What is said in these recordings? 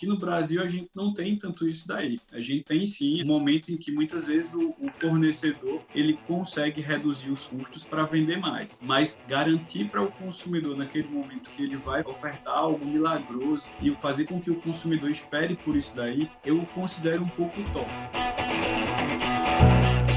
Aqui no Brasil a gente não tem tanto isso daí. A gente tem sim um momento em que muitas vezes o, o fornecedor ele consegue reduzir os custos para vender mais, mas garantir para o consumidor naquele momento que ele vai ofertar algo milagroso e fazer com que o consumidor espere por isso daí, eu considero um pouco top.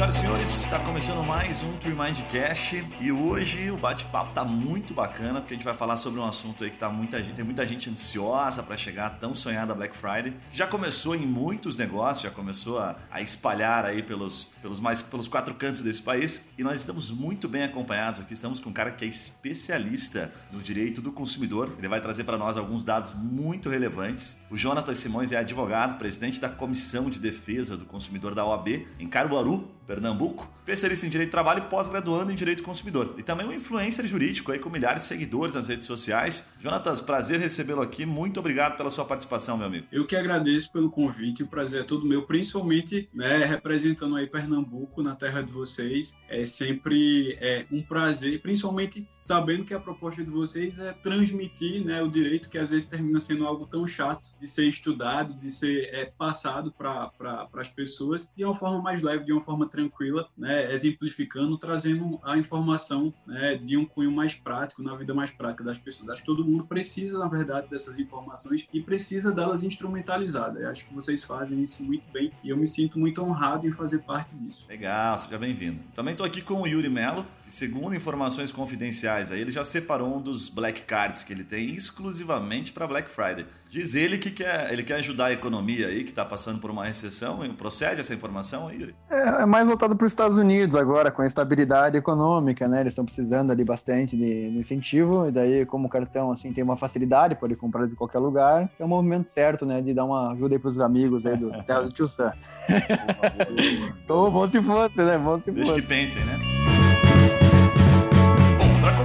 Senhoras e senhores, está começando mais um True Mindcast e hoje o bate-papo está muito bacana porque a gente vai falar sobre um assunto aí que tá muita gente, tem muita gente ansiosa para chegar a tão sonhada Black Friday. Já começou em muitos negócios, já começou a, a, espalhar aí pelos, pelos mais pelos quatro cantos desse país e nós estamos muito bem acompanhados aqui. Estamos com um cara que é especialista no direito do consumidor. Ele vai trazer para nós alguns dados muito relevantes. O Jonathan Simões é advogado, presidente da Comissão de Defesa do Consumidor da OAB em Caruaru, Pernambuco, especialista em direito do trabalho e pós-graduando em direito do consumidor. E também um influencer jurídico aí com milhares de seguidores nas redes sociais. Jonatas, prazer recebê-lo aqui. Muito obrigado pela sua participação, meu amigo. Eu que agradeço pelo convite, o prazer é todo meu, principalmente né, representando aí Pernambuco na terra de vocês. É sempre é, um prazer, principalmente sabendo que a proposta de vocês é transmitir né, o direito que às vezes termina sendo algo tão chato de ser estudado, de ser é, passado para pra, as pessoas de uma forma mais leve, de uma forma tranquila, né, exemplificando, trazendo a informação né, de um cunho mais prático, na vida mais prática das pessoas. Acho que todo mundo precisa, na verdade, dessas informações e precisa delas instrumentalizadas. Eu acho que vocês fazem isso muito bem e eu me sinto muito honrado em fazer parte disso. Legal, seja bem-vindo. Também estou aqui com o Yuri Melo, que, segundo informações confidenciais, aí, ele já separou um dos Black Cards que ele tem exclusivamente para Black Friday. Diz ele que quer, ele quer ajudar a economia aí, que está passando por uma recessão. Procede essa informação, Yuri? É, é mais voltado para os Estados Unidos agora, com a estabilidade econômica, né? Eles estão precisando ali bastante de, de, incentivo, e daí, como o cartão assim, tem uma facilidade, pode comprar de qualquer lugar, é o movimento certo, né? De dar uma ajuda aí para os amigos aí do Terra do Tio Sam. bom se fosse, né? Bom se fosse. Deixa que pensem, né?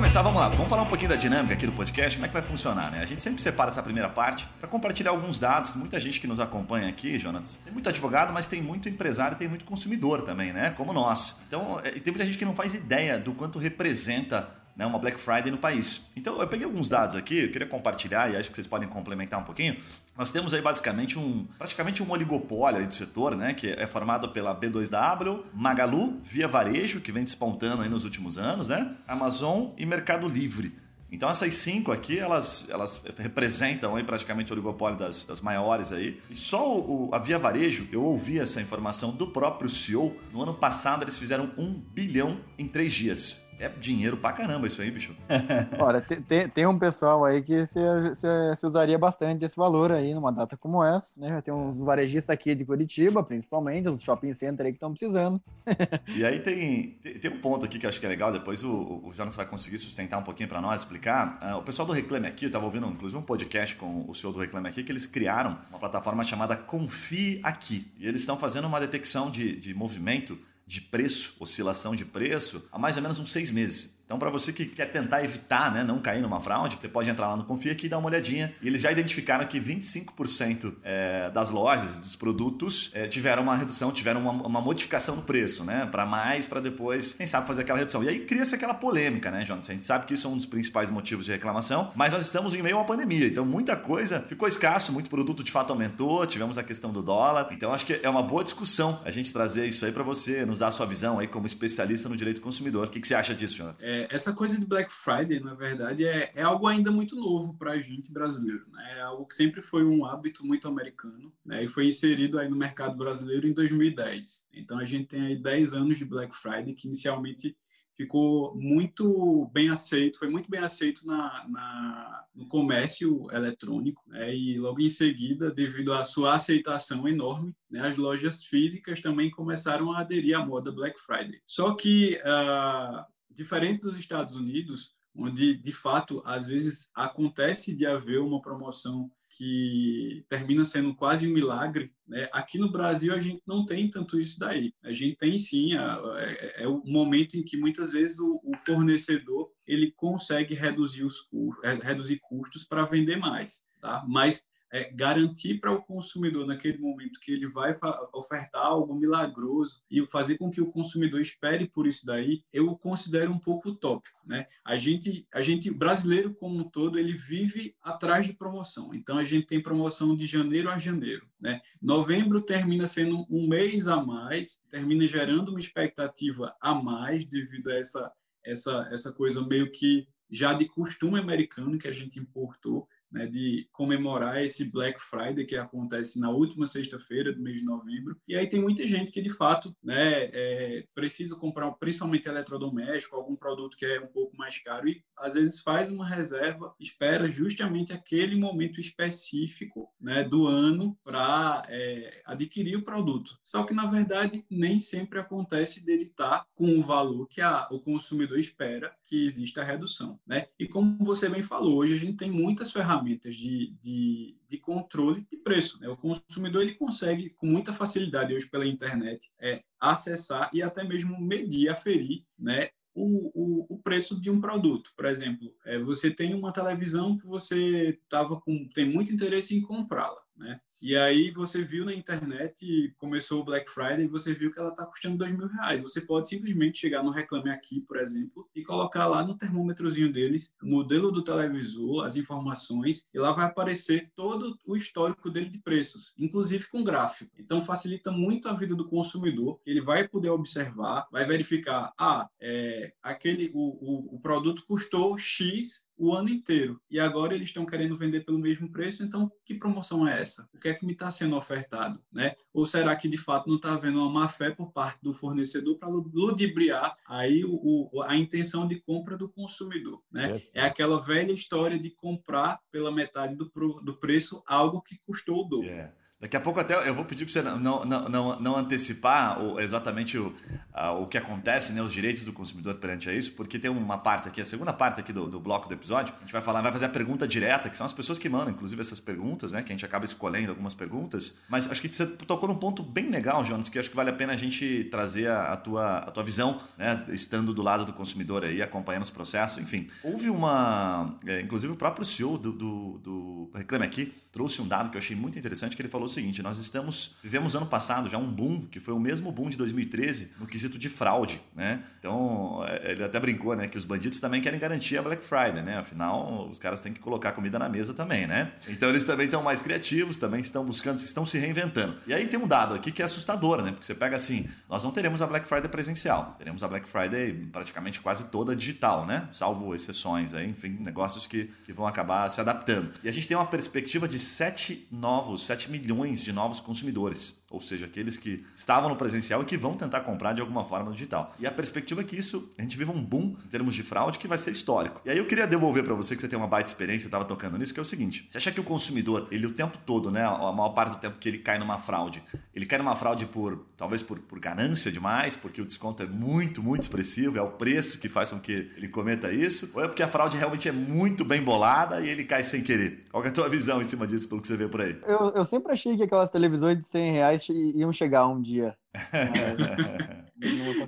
Começar, vamos lá. Vamos falar um pouquinho da dinâmica aqui do podcast, como é que vai funcionar, né? A gente sempre separa essa primeira parte para compartilhar alguns dados. Muita gente que nos acompanha aqui, Jonas, tem muito advogado, mas tem muito empresário, tem muito consumidor também, né? Como nós. Então, é, tem muita gente que não faz ideia do quanto representa né, uma Black Friday no país. Então eu peguei alguns dados aqui, eu queria compartilhar e acho que vocês podem complementar um pouquinho. Nós temos aí basicamente um, praticamente um oligopólio do setor, né, que é formado pela B2W, Magalu, Via Varejo, que vem despontando aí nos últimos anos, né, Amazon e Mercado Livre. Então essas cinco aqui, elas, elas representam aí praticamente o oligopólio das, das maiores aí. E só o, a Via Varejo, eu ouvi essa informação do próprio CEO, no ano passado eles fizeram um bilhão em três dias. É dinheiro pra caramba isso aí, bicho. Olha, tem, tem um pessoal aí que se, se, se, usaria bastante desse valor aí numa data como essa, né? Tem uns varejistas aqui de Curitiba, principalmente, os shopping center aí que estão precisando. e aí tem, tem um ponto aqui que eu acho que é legal, depois o, o Jonas vai conseguir sustentar um pouquinho para nós, explicar. Uh, o pessoal do Reclame Aqui, eu tava ouvindo inclusive um podcast com o senhor do Reclame Aqui, que eles criaram uma plataforma chamada Confie Aqui. E eles estão fazendo uma detecção de, de movimento de preço, oscilação de preço, há mais ou menos uns seis meses. Então, para você que quer tentar evitar, né, não cair numa fraude, você pode entrar lá no Confia aqui e dar uma olhadinha. E eles já identificaram que 25% é, das lojas, dos produtos, é, tiveram uma redução, tiveram uma, uma modificação no preço, né? Para mais, para depois, quem sabe, fazer aquela redução. E aí cria-se aquela polêmica, né, Jonas? A gente sabe que isso é um dos principais motivos de reclamação, mas nós estamos em meio a uma pandemia, então muita coisa ficou escasso, muito produto de fato aumentou, tivemos a questão do dólar. Então, acho que é uma boa discussão a gente trazer isso aí para você, nos dar a sua visão aí como especialista no direito do consumidor. O que, que você acha disso, Jonas? É, essa coisa de Black Friday, na verdade, é, é algo ainda muito novo para a gente brasileiro. Né? É algo que sempre foi um hábito muito americano né? e foi inserido aí no mercado brasileiro em 2010. Então, a gente tem aí 10 anos de Black Friday, que inicialmente ficou muito bem aceito, foi muito bem aceito na, na no comércio eletrônico, né? e logo em seguida, devido à sua aceitação enorme, né? as lojas físicas também começaram a aderir à moda Black Friday. Só que uh, diferente dos Estados Unidos, onde de fato às vezes acontece de haver uma promoção que termina sendo quase um milagre, né? aqui no Brasil a gente não tem tanto isso daí. A gente tem sim, é, é o momento em que muitas vezes o, o fornecedor ele consegue reduzir os custos, reduzir custos para vender mais, tá? Mas é, garantir para o consumidor, naquele momento, que ele vai ofertar algo milagroso e fazer com que o consumidor espere por isso daí, eu considero um pouco utópico. Né? A gente, a gente, brasileiro como um todo, ele vive atrás de promoção. Então, a gente tem promoção de janeiro a janeiro. Né? Novembro termina sendo um mês a mais, termina gerando uma expectativa a mais devido a essa, essa, essa coisa meio que já de costume americano que a gente importou né, de comemorar esse Black Friday que acontece na última sexta-feira do mês de novembro. E aí tem muita gente que, de fato, né, é, precisa comprar, principalmente eletrodoméstico, algum produto que é um pouco mais caro e, às vezes, faz uma reserva, espera justamente aquele momento específico né, do ano para é, adquirir o produto. Só que, na verdade, nem sempre acontece dele estar com o valor que a, o consumidor espera que exista a redução. Né? E como você bem falou, hoje a gente tem muitas ferramentas ferramentas de, de, de controle de preço. Né? O consumidor ele consegue, com muita facilidade hoje pela internet, é, acessar e até mesmo medir, aferir né, o, o, o, preço de um produto. Por exemplo, é, você tem uma televisão que você tava com, tem muito interesse em comprá-la. Né? E aí você viu na internet, começou o Black Friday, e você viu que ela está custando dois mil reais. Você pode simplesmente chegar no Reclame Aqui, por exemplo, e colocar lá no termômetrozinho deles o modelo do televisor, as informações, e lá vai aparecer todo o histórico dele de preços, inclusive com gráfico. Então facilita muito a vida do consumidor, ele vai poder observar, vai verificar, ah, é, aquele, o, o, o produto custou X o ano inteiro. E agora eles estão querendo vender pelo mesmo preço, então que promoção é essa? O que é que me está sendo ofertado? Né? Ou será que de fato não está havendo uma má fé por parte do fornecedor para ludibriar aí o, o, a intenção de compra do consumidor? Né? É. é aquela velha história de comprar pela metade do, do preço algo que custou o dobro. É. Daqui a pouco até eu vou pedir para você não, não, não, não antecipar o, exatamente o, a, o que acontece, né, os direitos do consumidor perante a isso, porque tem uma parte aqui, a segunda parte aqui do, do bloco do episódio, a gente vai falar, vai fazer a pergunta direta, que são as pessoas que mandam, inclusive, essas perguntas, né, que a gente acaba escolhendo algumas perguntas, mas acho que você tocou num ponto bem legal, Jonas, que acho que vale a pena a gente trazer a, a tua, a tua visão, né, estando do lado do consumidor aí, acompanhando os processos, enfim. Houve uma, é, inclusive o próprio CEO do, do, do Reclame Aqui trouxe um dado que eu achei muito interessante, que ele falou o seguinte: nós estamos vivemos ano passado já um boom que foi o mesmo boom de 2013 no quesito de fraude, né? Então é, ele até brincou, né, que os bandidos também querem garantir a Black Friday, né? Afinal, os caras têm que colocar comida na mesa também, né? Então eles também estão mais criativos, também estão buscando, estão se reinventando. E aí tem um dado aqui que é assustador, né? Porque você pega assim, nós não teremos a Black Friday presencial, teremos a Black Friday praticamente quase toda digital, né? Salvo exceções aí, enfim, negócios que, que vão acabar se adaptando. E a gente tem uma perspectiva de 7 novos, 7 milhões de novos consumidores ou seja, aqueles que estavam no presencial e que vão tentar comprar de alguma forma no digital. E a perspectiva é que isso, a gente vive um boom em termos de fraude que vai ser histórico. E aí eu queria devolver para você que você tem uma baita experiência, estava tocando nisso, que é o seguinte: você acha que o consumidor, ele o tempo todo, né, a maior parte do tempo que ele cai numa fraude, ele cai numa fraude por, talvez por, por ganância demais, porque o desconto é muito, muito expressivo, é o preço que faz com que ele cometa isso, ou é porque a fraude realmente é muito bem bolada e ele cai sem querer? Qual é a tua visão em cima disso, pelo que você vê por aí? Eu, eu sempre achei que aquelas televisões de 100 reais iam chegar um dia.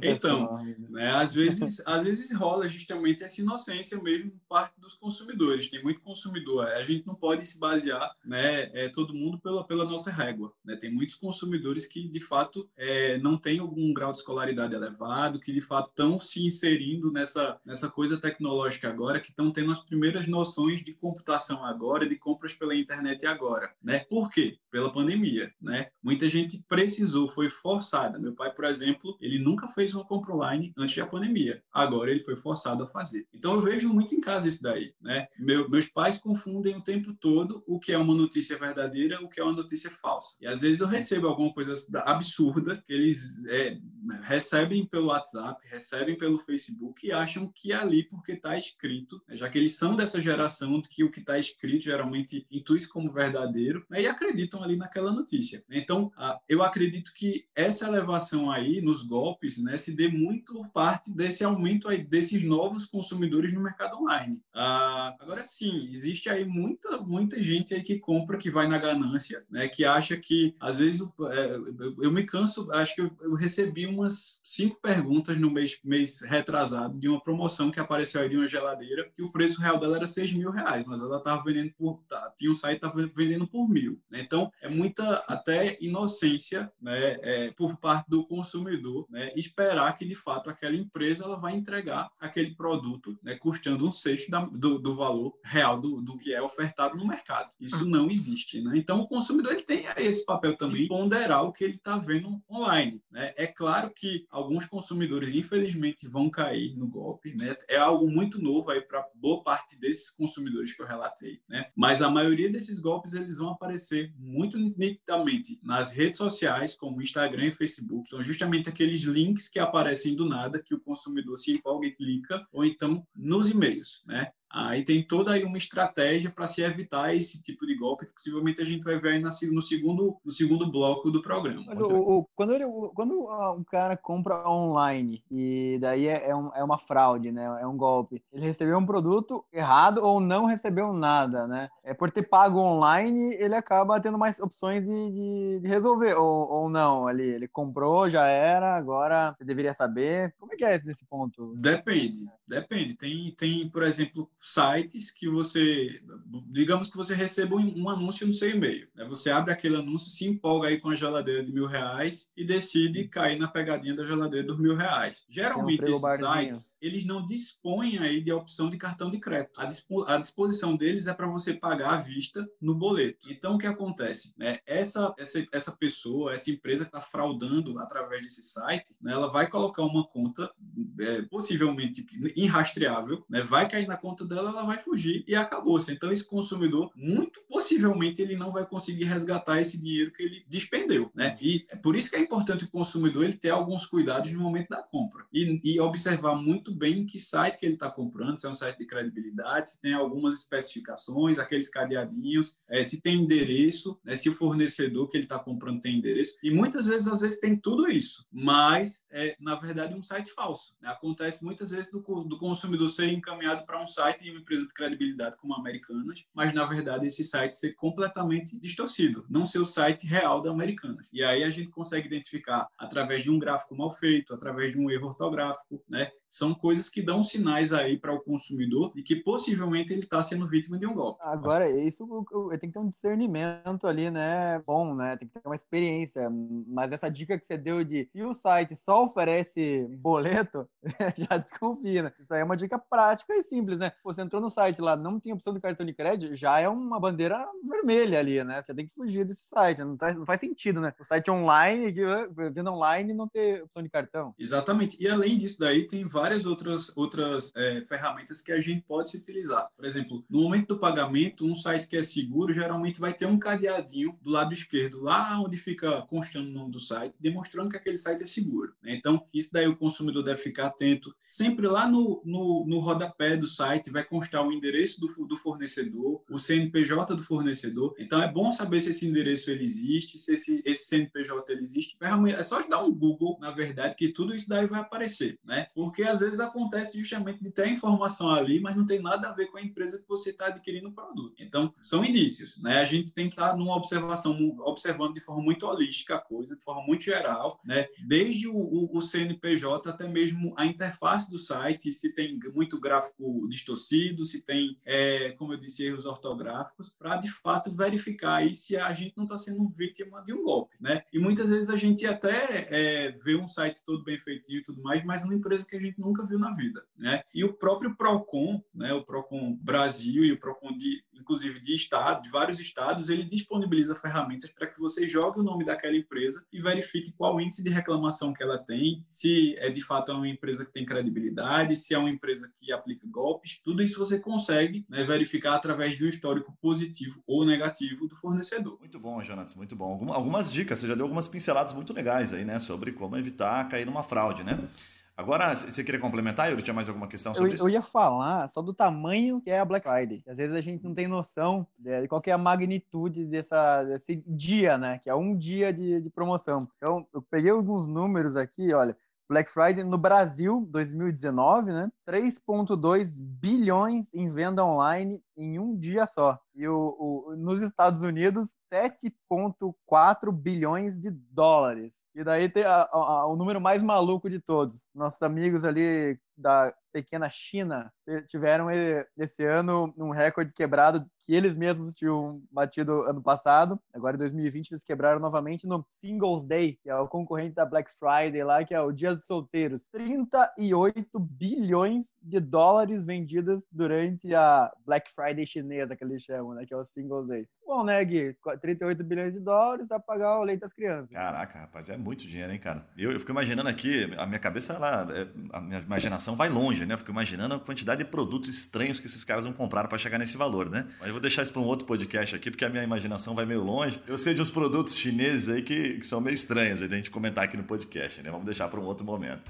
então, né, às, vezes, às vezes rola justamente essa inocência mesmo por parte dos consumidores. Tem muito consumidor. A gente não pode se basear, né, é, todo mundo pela, pela nossa régua. Né? Tem muitos consumidores que, de fato, é, não têm algum grau de escolaridade elevado, que, de fato, estão se inserindo nessa, nessa coisa tecnológica agora, que estão tendo as primeiras noções de computação agora, de compras pela internet agora. Né? Por quê? Pela pandemia. Né? Muita gente precisou, foi forçada. Meu pai, por exemplo, ele nunca fez uma compra online antes da pandemia. Agora ele foi forçado a fazer. Então eu vejo muito em casa isso daí, né? Meu, meus pais confundem o tempo todo o que é uma notícia verdadeira, o que é uma notícia falsa. E às vezes eu recebo alguma coisa absurda que eles é, recebem pelo WhatsApp, recebem pelo Facebook e acham que é ali porque está escrito, né? já que eles são dessa geração que o que está escrito geralmente intui como verdadeiro né? e acreditam ali naquela notícia. Então eu acredito que essa elevação aí nos golpes golpes né, se dê muito por parte desse aumento aí, desses novos consumidores no mercado online. Ah, agora sim, existe aí muita, muita gente aí que compra, que vai na ganância, né, que acha que, às vezes, é, eu me canso, acho que eu, eu, recebi umas cinco perguntas no mês, mês retrasado de uma promoção que apareceu aí de uma geladeira, que o preço real dela era 6 mil reais, mas ela estava vendendo por, tá, tinha um site estava vendendo por mil. Né? Então, é muita até inocência né, é, por parte do consumidor né, esperar que, de fato, aquela empresa ela vai entregar aquele produto né, custando um sexto da, do, do, valor real do, do que é ofertado no mercado. Isso não existe. Né? Então, o consumidor ele tem esse papel também de ponderar o que ele está vendo online. Né? É claro que alguns consumidores, infelizmente, vão cair no golpe. Né? É algo muito novo aí para boa parte desses consumidores que eu relatei. Né? Mas a maioria desses golpes eles vão aparecer muito nitidamente nas redes sociais, como Instagram e Facebook. São justamente aqueles links que aparecem do nada, que o consumidor se empolga e clica, ou então nos e-mails, né? Aí tem toda aí uma estratégia para se evitar esse tipo de golpe, que possivelmente a gente vai ver aí na, no, segundo, no segundo bloco do programa. Mas o, o, quando, ele, quando um cara compra online e daí é, é, um, é, uma fraude, né? É um golpe. Ele recebeu um produto errado ou não recebeu nada, né? É por ter pago online, ele acaba tendo mais opções de, de, de resolver, ou, ou não ali. Ele comprou, já era, agora você deveria saber. Como é que é esse nesse ponto? Depende, depende. Tem, tem por exemplo, sites que você, digamos que você receba um, anúncio no seu e-mail. Né? Você abre aquele anúncio, se empolga aí com a geladeira de mil reais e decide cair na pegadinha da geladeira dos mil reais. Geralmente esses sites, eles não dispõem aí de opção de cartão de crédito. A, dispo, a disposição deles é para você pagar à vista no boleto. Então, o que acontece? Né? Essa, essa, essa pessoa, essa empresa que está fraudando através desse site, né? ela vai colocar uma conta é, possivelmente irrastreável, né? vai cair na conta dela, ela vai fugir e acabou-se. Então, esse consumidor, muito possivelmente, ele não vai conseguir resgatar esse dinheiro que ele despendeu, né? E é por isso que é importante o consumidor ele ter alguns cuidados no momento da compra e, e observar muito bem que site que ele está comprando, se é um site de credibilidade, se tem algumas especificações, aqueles cadeadinhos, é, se tem endereço, né? se o fornecedor que ele está comprando tem endereço. E muitas vezes, às vezes, tem tudo isso, mas é, na verdade, um site falso. Né? Acontece muitas vezes do, do consumidor ser encaminhado para um site site de uma empresa de credibilidade como Americanas, mas na verdade esse site ser completamente distorcido, não ser o site real da Americanas. E aí a gente consegue identificar através de um gráfico mal feito, através de um erro ortográfico, né? São coisas que dão sinais aí para o consumidor de que possivelmente ele está sendo vítima de um golpe. Agora, isso tem que ter um discernimento ali, né? Bom, né? Tem que ter uma experiência. Mas essa dica que você deu de se o site só oferece boleto, já desconfia, né? Isso aí é uma dica prática e simples, né? Você entrou no site lá, não tem opção de cartão de crédito, já é uma bandeira vermelha ali, né? Você tem que fugir desse site, não, tá, não faz sentido, né? O site online, venda online, não ter opção de cartão. Exatamente. E além disso daí, tem várias outras, outras é, ferramentas que a gente pode se utilizar. Por exemplo, no momento do pagamento, um site que é seguro geralmente vai ter um cadeadinho do lado esquerdo, lá onde fica constando o nome do site, demonstrando que aquele site é seguro. Né? Então, isso daí o consumidor deve ficar atento. Sempre lá no, no, no rodapé do site vai vai constar o endereço do, do fornecedor, o CNPJ do fornecedor. Então é bom saber se esse endereço ele existe, se esse, esse CNPJ ele existe. É só dar um Google, na verdade, que tudo isso daí vai aparecer, né? Porque às vezes acontece justamente de ter a informação ali, mas não tem nada a ver com a empresa que você está adquirindo o produto. Então, são indícios, né? A gente tem que estar numa observação, observando de forma muito holística a coisa, de forma muito geral, né? Desde o, o, o CNPJ até mesmo a interface do site, se tem muito gráfico distorcido, se tem, é, como eu disse, erros ortográficos, para de fato verificar aí se a gente não está sendo vítima de um golpe, né? E muitas vezes a gente até é, vê um site todo bem feitinho e tudo mais, mas uma empresa que a gente nunca viu na vida, né? E o próprio Procon, né? O Procon Brasil e o Procon de inclusive de estado, de vários estados, ele disponibiliza ferramentas para que você jogue o nome daquela empresa e verifique qual índice de reclamação que ela tem, se é de fato uma empresa que tem credibilidade, se é uma empresa que aplica golpes, tudo isso você consegue né, verificar através de um histórico positivo ou negativo do fornecedor. Muito bom, Jonas, muito bom. Algumas dicas, você já deu algumas pinceladas muito legais aí, né, sobre como evitar cair numa fraude, né? Agora, você queria complementar, Yuri? Tinha mais alguma questão sobre eu, isso? Eu ia falar só do tamanho que é a Black Friday. Às vezes a gente não tem noção de qual é a magnitude dessa, desse dia, né? Que é um dia de, de promoção. Então, eu peguei alguns números aqui, olha. Black Friday no Brasil, 2019, né? 3,2 bilhões em venda online em um dia só. E o, o nos Estados Unidos, 7,4 bilhões de dólares. E daí tem a, a, o número mais maluco de todos. Nossos amigos ali da pequena China tiveram esse ano um recorde quebrado que eles mesmos tinham batido ano passado. Agora em 2020 eles quebraram novamente no Singles Day, que é o concorrente da Black Friday lá, que é o Dia dos Solteiros. 38 bilhões de dólares vendidos durante a Black Friday chinesa, que eles chamam, né, que é o Singles Day. Bom, né, Gui? 38 bilhões de dólares dá pra pagar o leite das crianças. Caraca, rapaz, é muito dinheiro, hein, cara? Eu, eu fico imaginando aqui, a minha cabeça, ela, é, a minha imaginação vai longe, né? Eu fico imaginando a quantidade de produtos estranhos que esses caras vão comprar para chegar nesse valor, né? Mas eu vou deixar isso para um outro podcast aqui, porque a minha imaginação vai meio longe. Eu sei de uns produtos chineses aí que, que são meio estranhos, aí a gente comentar aqui no podcast, né? Vamos deixar para um outro momento.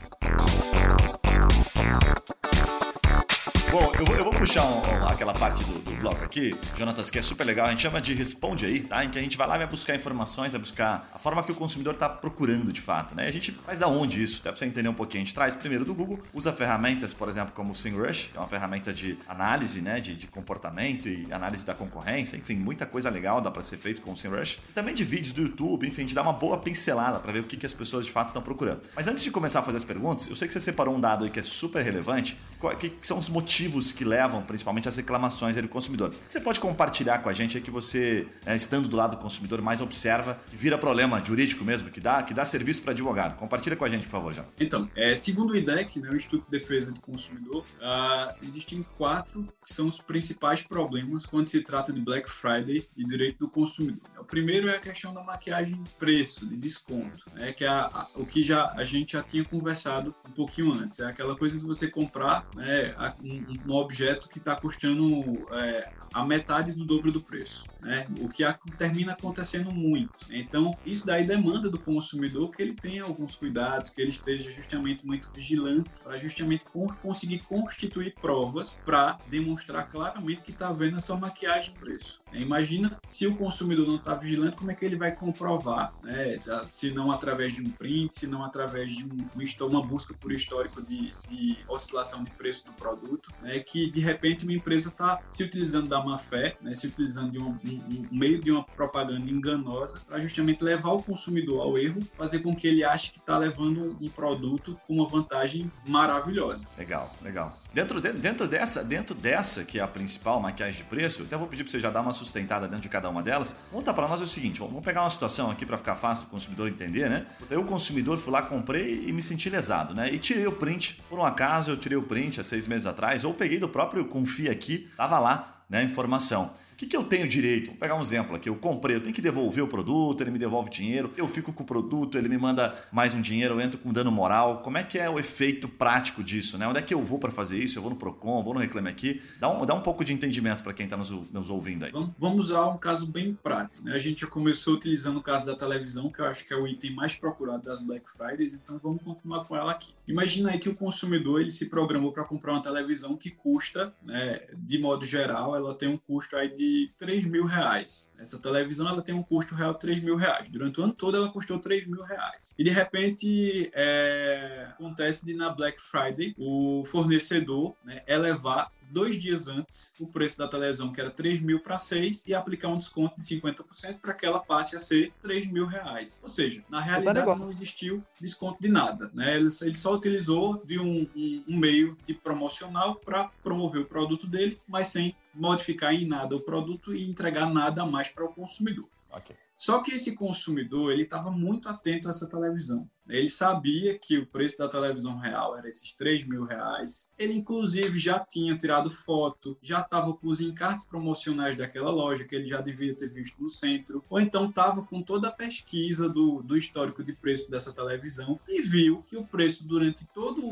Eu vou, eu vou puxar um, um, aquela parte do, do, bloco aqui, Jonatas, que é super legal. A gente chama de Responde aí, tá? Em que a gente vai lá e vai buscar informações, vai buscar a forma que o consumidor está procurando de fato, né? E a gente faz da onde isso, até pra você entender um pouquinho. A gente traz primeiro do Google, usa ferramentas, por exemplo, como o SingRush, que é uma ferramenta de análise, né? De, de comportamento e análise da concorrência, enfim, muita coisa legal dá para ser feito com o SingRush. E também de vídeos do YouTube, enfim, de dar uma boa pincelada para ver o que, que as pessoas de fato estão procurando. Mas antes de começar a fazer as perguntas, eu sei que você separou um dado aí que é super relevante, que são os motivos que levam principalmente às reclamações do consumidor. Você pode compartilhar com a gente aí que você, né, estando do lado do consumidor, mais observa que vira problema jurídico mesmo, que dá, que dá serviço para advogado. Compartilha com a gente, por favor, João. Então, é, segundo o IDEC, né, o Instituto de Defesa do Consumidor, uh, existem quatro que são os principais problemas quando se trata de Black Friday e direito do consumidor. O primeiro é a questão da maquiagem de preço, de desconto, né, que é a, a, o que já, a gente já tinha conversado um pouquinho antes. É aquela coisa de você comprar né, um, um objeto que está custando é, a metade do dobro do preço, né? o que termina acontecendo muito. Então, isso daí demanda do consumidor que ele tenha alguns cuidados, que ele esteja justamente muito vigilante para justamente conseguir constituir provas para demonstrar claramente que está vendo essa maquiagem de preço. Imagina se o consumidor não está vigilante, como é que ele vai comprovar? Né? Se não através de um print, se não através de um, uma busca por histórico de, de oscilação de preço do produto, né? que de repente uma empresa está se utilizando da má fé, né? se utilizando de um, um, um meio de uma propaganda enganosa para justamente levar o consumidor ao erro, fazer com que ele ache que está levando um produto com uma vantagem maravilhosa. Legal, legal. Dentro, de, dentro, dessa, dentro dessa, que é a principal maquiagem de preço, até vou pedir para você já dar uma sustentada dentro de cada uma delas. Conta para nós o seguinte: vamos pegar uma situação aqui para ficar fácil do consumidor entender, né? Eu, consumidor, fui lá, comprei e me senti lesado, né? E tirei o print. Por um acaso, eu tirei o print há seis meses atrás, ou peguei do próprio Confia aqui, tava lá, né? Informação que, que eu tenho direito? Vou pegar um exemplo aqui. Eu comprei, eu tenho que devolver o produto, ele me devolve dinheiro, eu fico com o produto, ele me manda mais um dinheiro, eu entro com dano moral. Como é que é o efeito prático disso? Né? Onde é que eu vou para fazer isso? Eu vou no Procon, vou no Reclame Aqui. Dá um, dá um pouco de entendimento para quem está nos, nos, ouvindo aí. Vamos, vamos usar um caso bem prático. Né? A gente já começou utilizando o caso da televisão, que eu acho que é o item mais procurado das Black Fridays, então vamos continuar com ela aqui. Imagina aí que o consumidor ele se programou para comprar uma televisão que custa, né, de modo geral, ela tem um custo aí de 3 mil reais. Essa televisão ela tem um custo real de 3 mil reais. Durante o ano todo ela custou 3 mil reais. E de repente é, acontece de na Black Friday o fornecedor né, elevar dois dias antes o preço da televisão, que era 3 mil para 6, e aplicar um desconto de 50% para que ela passe a ser 3 mil reais. Ou seja, na realidade não existiu desconto de nada. Né? Ele, ele só utilizou de um, um, um meio de promocional para promover o produto dele, mas sem modificar em nada o produto e entregar nada mais para o consumidor. Okay. Só que esse consumidor ele estava muito atento a essa televisão. Ele sabia que o preço da televisão real era esses 3 mil reais. Ele, inclusive, já tinha tirado foto, já estava com os encartes promocionais daquela loja que ele já devia ter visto no centro, ou então estava com toda a pesquisa do, do histórico de preço dessa televisão e viu que o preço durante todos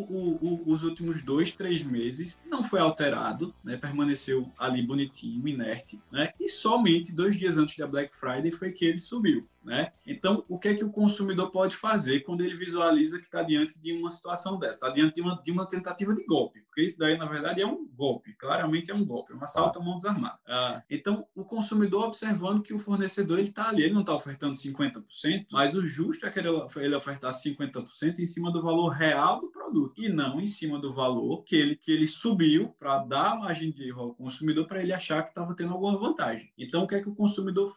os últimos dois, três meses não foi alterado, né? permaneceu ali bonitinho, inerte, né? e somente dois dias antes da Black Friday foi que ele subiu. Né? Então, o que é que o consumidor pode fazer quando ele visualiza que está diante de uma situação dessa, está diante de uma, de uma tentativa de golpe? Porque isso daí, na verdade, é um golpe, claramente é um golpe, é um assalto à mão desarmada. Ah, então, o consumidor observando que o fornecedor está ali, ele não está ofertando 50%, mas o justo é que ele, ofertar 50% em cima do valor real do produto e não em cima do valor que ele, que ele subiu para dar margem de erro ao consumidor para ele achar que estava tendo alguma vantagem. Então, o que é que o consumidor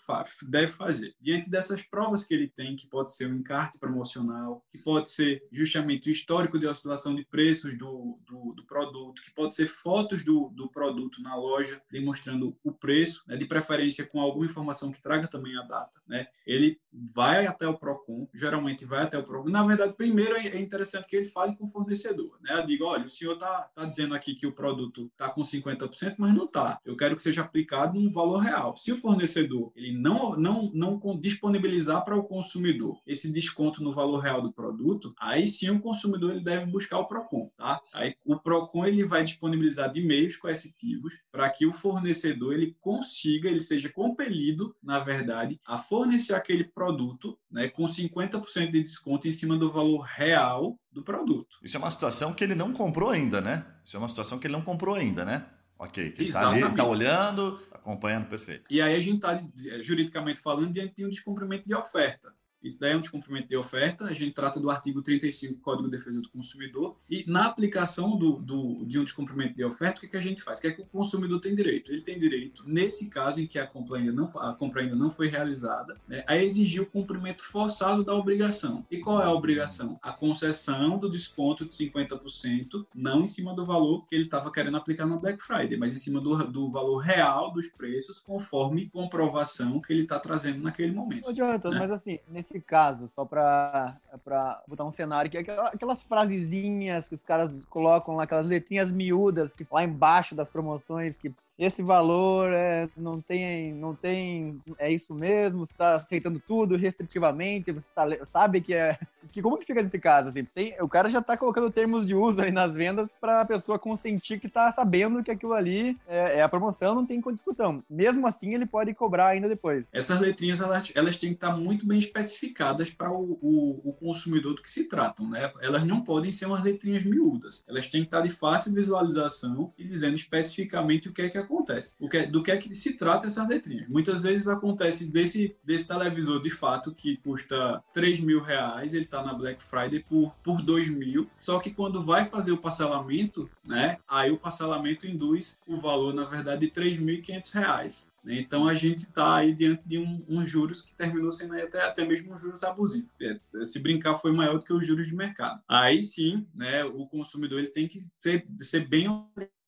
deve fazer? Diante dessas provas que ele tem, que pode ser um encarte promocional, que pode ser justamente o histórico de oscilação de preços do, do, do produto, que pode ser fotos do, do produto na loja demonstrando o preço, né, de preferência com alguma informação que traga também a data. Né? Ele vai até o PROCON, geralmente vai até o PROCON. Na verdade, primeiro é interessante que ele fale com o fornecedor. Né? Eu digo, olha, o senhor está tá dizendo aqui que o produto está com 50%, mas não está. Eu quero que seja aplicado um valor real. Se o fornecedor ele não, não, não disponibilizar para o consumidor esse desconto no valor real do produto, aí sim o consumidor ele deve buscar o PROCON. Tá? Aí o PROCON ele vai disponibilizar de meios coercitivos para que o fornecedor ele consiga, ele seja compelido, na verdade, a fornecer aquele produto né, com 50% de desconto em cima do valor real do produto. Isso é uma situação que ele não comprou ainda, né? Isso é uma situação que ele não comprou ainda, né? Ok, que ele está ali, está olhando, acompanhando, perfeito. E aí a gente está, juridicamente falando, diante de um descumprimento de oferta. Isso daí é um descumprimento de oferta. A gente trata do artigo 35 do Código de Defesa do Consumidor. E na aplicação do, do, de um descumprimento de oferta, o que, que a gente faz? O que é que o consumidor tem direito? Ele tem direito, nesse caso em que a compra ainda não, a compra ainda não foi realizada, né, a exigir o cumprimento forçado da obrigação. E qual é a obrigação? A concessão do desconto de 50%, não em cima do valor que ele estava querendo aplicar no Black Friday, mas em cima do, do valor real dos preços, conforme comprovação que ele está trazendo naquele momento. Ô, Jonathan, né? mas assim, nesse nesse caso, só para botar um cenário, que é aquelas frasezinhas que os caras colocam lá, aquelas letrinhas miúdas que lá embaixo das promoções, que esse valor é, não tem, não tem, é isso mesmo, você está aceitando tudo restritivamente, você tá, sabe que é, que como que fica nesse caso, assim, tem, o cara já está colocando termos de uso aí nas vendas para a pessoa consentir que está sabendo que aquilo ali é, é, a promoção, não tem discussão. Mesmo assim, ele pode cobrar ainda depois. Essas letrinhas, elas, elas têm que estar muito bem especificadas para o, o, o, consumidor do que se tratam, né? Elas não podem ser umas letrinhas miúdas, elas têm que estar de fácil visualização e dizendo especificamente o que é que acontece. O que, do que é que se trata essas letrinhas. Muitas vezes acontece desse, desse televisor de fato que custa 3 mil reais, ele está na Black Friday por, por 2 mil, só que quando vai fazer o parcelamento, né, aí o parcelamento induz o valor, na verdade, de 3.500 reais. Então a gente está aí diante de um, um, juros que terminou sendo até, até mesmo um juros abusivo. É, se brincar, foi maior do que os juros de mercado. Aí sim, né, o consumidor ele tem que ser, ser bem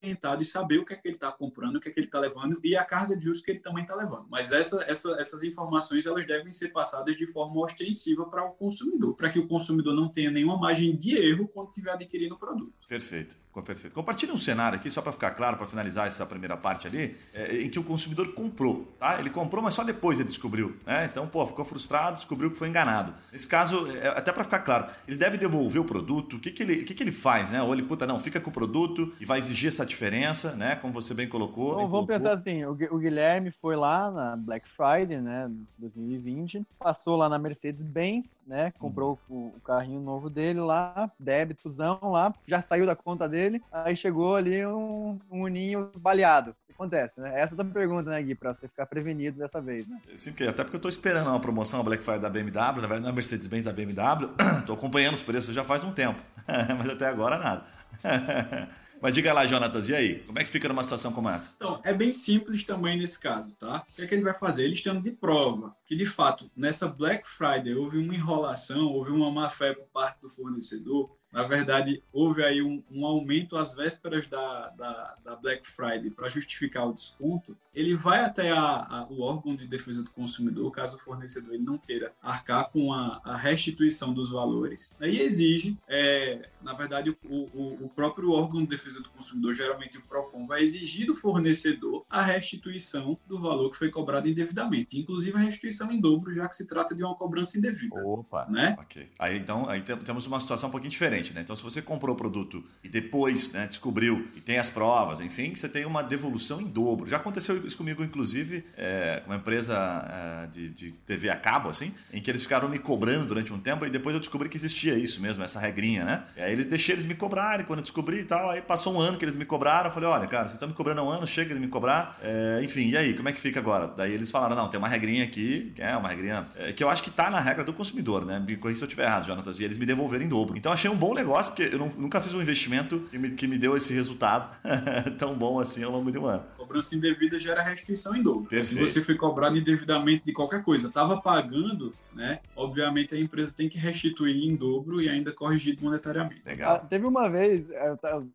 orientado e saber o que é que ele está comprando, o que é que ele está levando e a carga de juros que ele também está levando. Mas essa, essa, essas informações elas devem ser passadas de forma ostensiva para o consumidor, para que o consumidor não tenha nenhuma margem de erro quando estiver adquirindo o produto. Perfeito. Perfeito. Compartilhe um cenário aqui, só para ficar claro, para finalizar essa primeira parte ali, é, em que o consumidor comprou, tá? Ele comprou, mas só depois ele descobriu, né? Então, pô, ficou frustrado, descobriu que foi enganado. Nesse caso, é, até para ficar claro, ele deve devolver o produto, o que, que, ele, o que, que ele faz, né? Ou ele, puta, não, fica com o produto e vai exigir essa diferença, né? Como você bem colocou. Bom, vamos pensar assim, o Guilherme foi lá na Black Friday, né, 2020, passou lá na Mercedes-Benz, né, comprou hum. o, o carrinho novo dele lá, débitozão lá, já saiu da conta dele, dele, aí chegou ali um, um uninho baleado. O que acontece, né? Essa é a pergunta, né, Gui, pra você ficar prevenido dessa vez, né? Sim, porque, até porque eu tô esperando uma promoção a Black Friday da BMW, na verdade não é Mercedes-Benz da BMW, tô acompanhando os preços já faz um tempo, mas até agora nada. Mas diga lá, Jonatas, e aí? Como é que fica numa situação como essa? Então, é bem simples também nesse caso, tá? O que, é que ele vai fazer? Ele estando de prova que, de fato, nessa Black Friday houve uma enrolação, houve uma má fé por parte do fornecedor, na verdade, houve aí um, um aumento às vésperas da, da, da Black Friday para justificar o desconto. Ele vai até a, a, o órgão de defesa do consumidor, caso o fornecedor ele não queira arcar com a, a restituição dos valores, e exige, é, na verdade, o, o, o, próprio órgão de defesa do consumidor, geralmente o PROCON, vai exigir do fornecedor a restituição do valor que foi cobrado indevidamente, inclusive a restituição em dobro, já que se trata de uma cobrança indevida. Opa! Né? Ok. Aí então aí temos uma situação um pouquinho diferente né? Então, se você comprou o produto e depois né, descobriu e tem as provas, enfim, você tem uma devolução em dobro. Já aconteceu isso comigo, inclusive, é, uma empresa é, de, de, TV a cabo, assim, em que eles ficaram me cobrando durante um tempo e depois eu descobri que existia isso mesmo, essa regrinha, né? E aí eles deixei eles me cobrarem quando eu descobri e tal. Aí passou um ano que eles me cobraram. Eu falei, olha, cara, vocês estão me cobrando há um ano, chega de me cobrar. É, enfim, e aí, como é que fica agora? Daí eles falaram, não, tem uma regrinha aqui, é uma regrinha é, que eu acho que tá na regra do consumidor, né? Me corrija se eu estiver errado, Jonatas. E eles me devolveram em dobro. Então achei um bom negócio, porque eu não, nunca fiz um investimento que me, que me deu esse resultado tão bom assim ao longo de um ano. Cobrança indevida gera restituição em dobro. Perfeito. Se você foi cobrado indevidamente de qualquer coisa, estava pagando, né? Obviamente a empresa tem que restituir em dobro e ainda corrigir monetariamente. Legal. Ah, teve uma vez,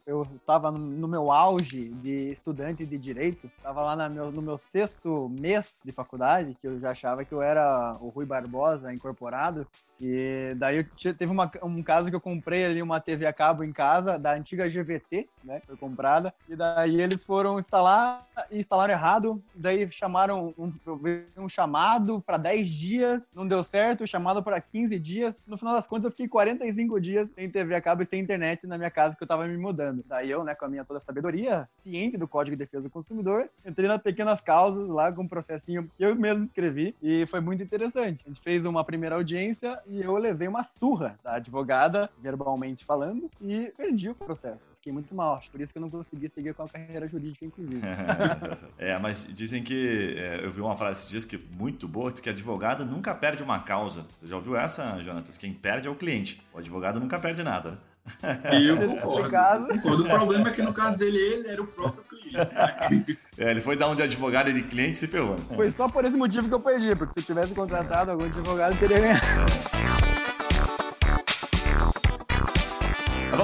eu estava no meu auge de estudante de direito, estava lá meu, no meu sexto mês de faculdade, que eu já achava que eu era o Rui Barbosa incorporado, e daí eu teve uma, um caso que eu comprei ali uma TV a cabo em casa, da antiga GVT, né? Foi comprada. E daí eles foram instalar e instalaram errado. Daí chamaram um, um chamado para 10 dias, não deu certo, chamado para 15 dias. No final das contas, eu fiquei 45 dias sem TV a cabo e sem internet na minha casa que eu tava me mudando. Daí eu, né, com a minha toda sabedoria, ciente do Código de Defesa do Consumidor, entrei nas pequenas causas lá com um processinho que eu mesmo escrevi e foi muito interessante. A gente fez uma primeira audiência e eu levei uma surra da advogada, verbalmente falando, e perdi o processo. Fiquei muito mal, acho por isso que eu não consegui seguir com a carreira jurídica, inclusive. é, mas dizem que, é, eu vi uma frase esses dias que é muito boa, diz que advogado nunca perde uma causa. Você já ouviu essa, Jonatas? Quem perde é o cliente. O advogado nunca perde nada, né? Eu concordo. O problema é que no caso dele, ele era o próprio cliente. Né? É, ele foi dar um de advogado e de cliente e se ferrou. Foi só por esse motivo que eu perdi, porque se eu tivesse contratado algum advogado, teria ganhado.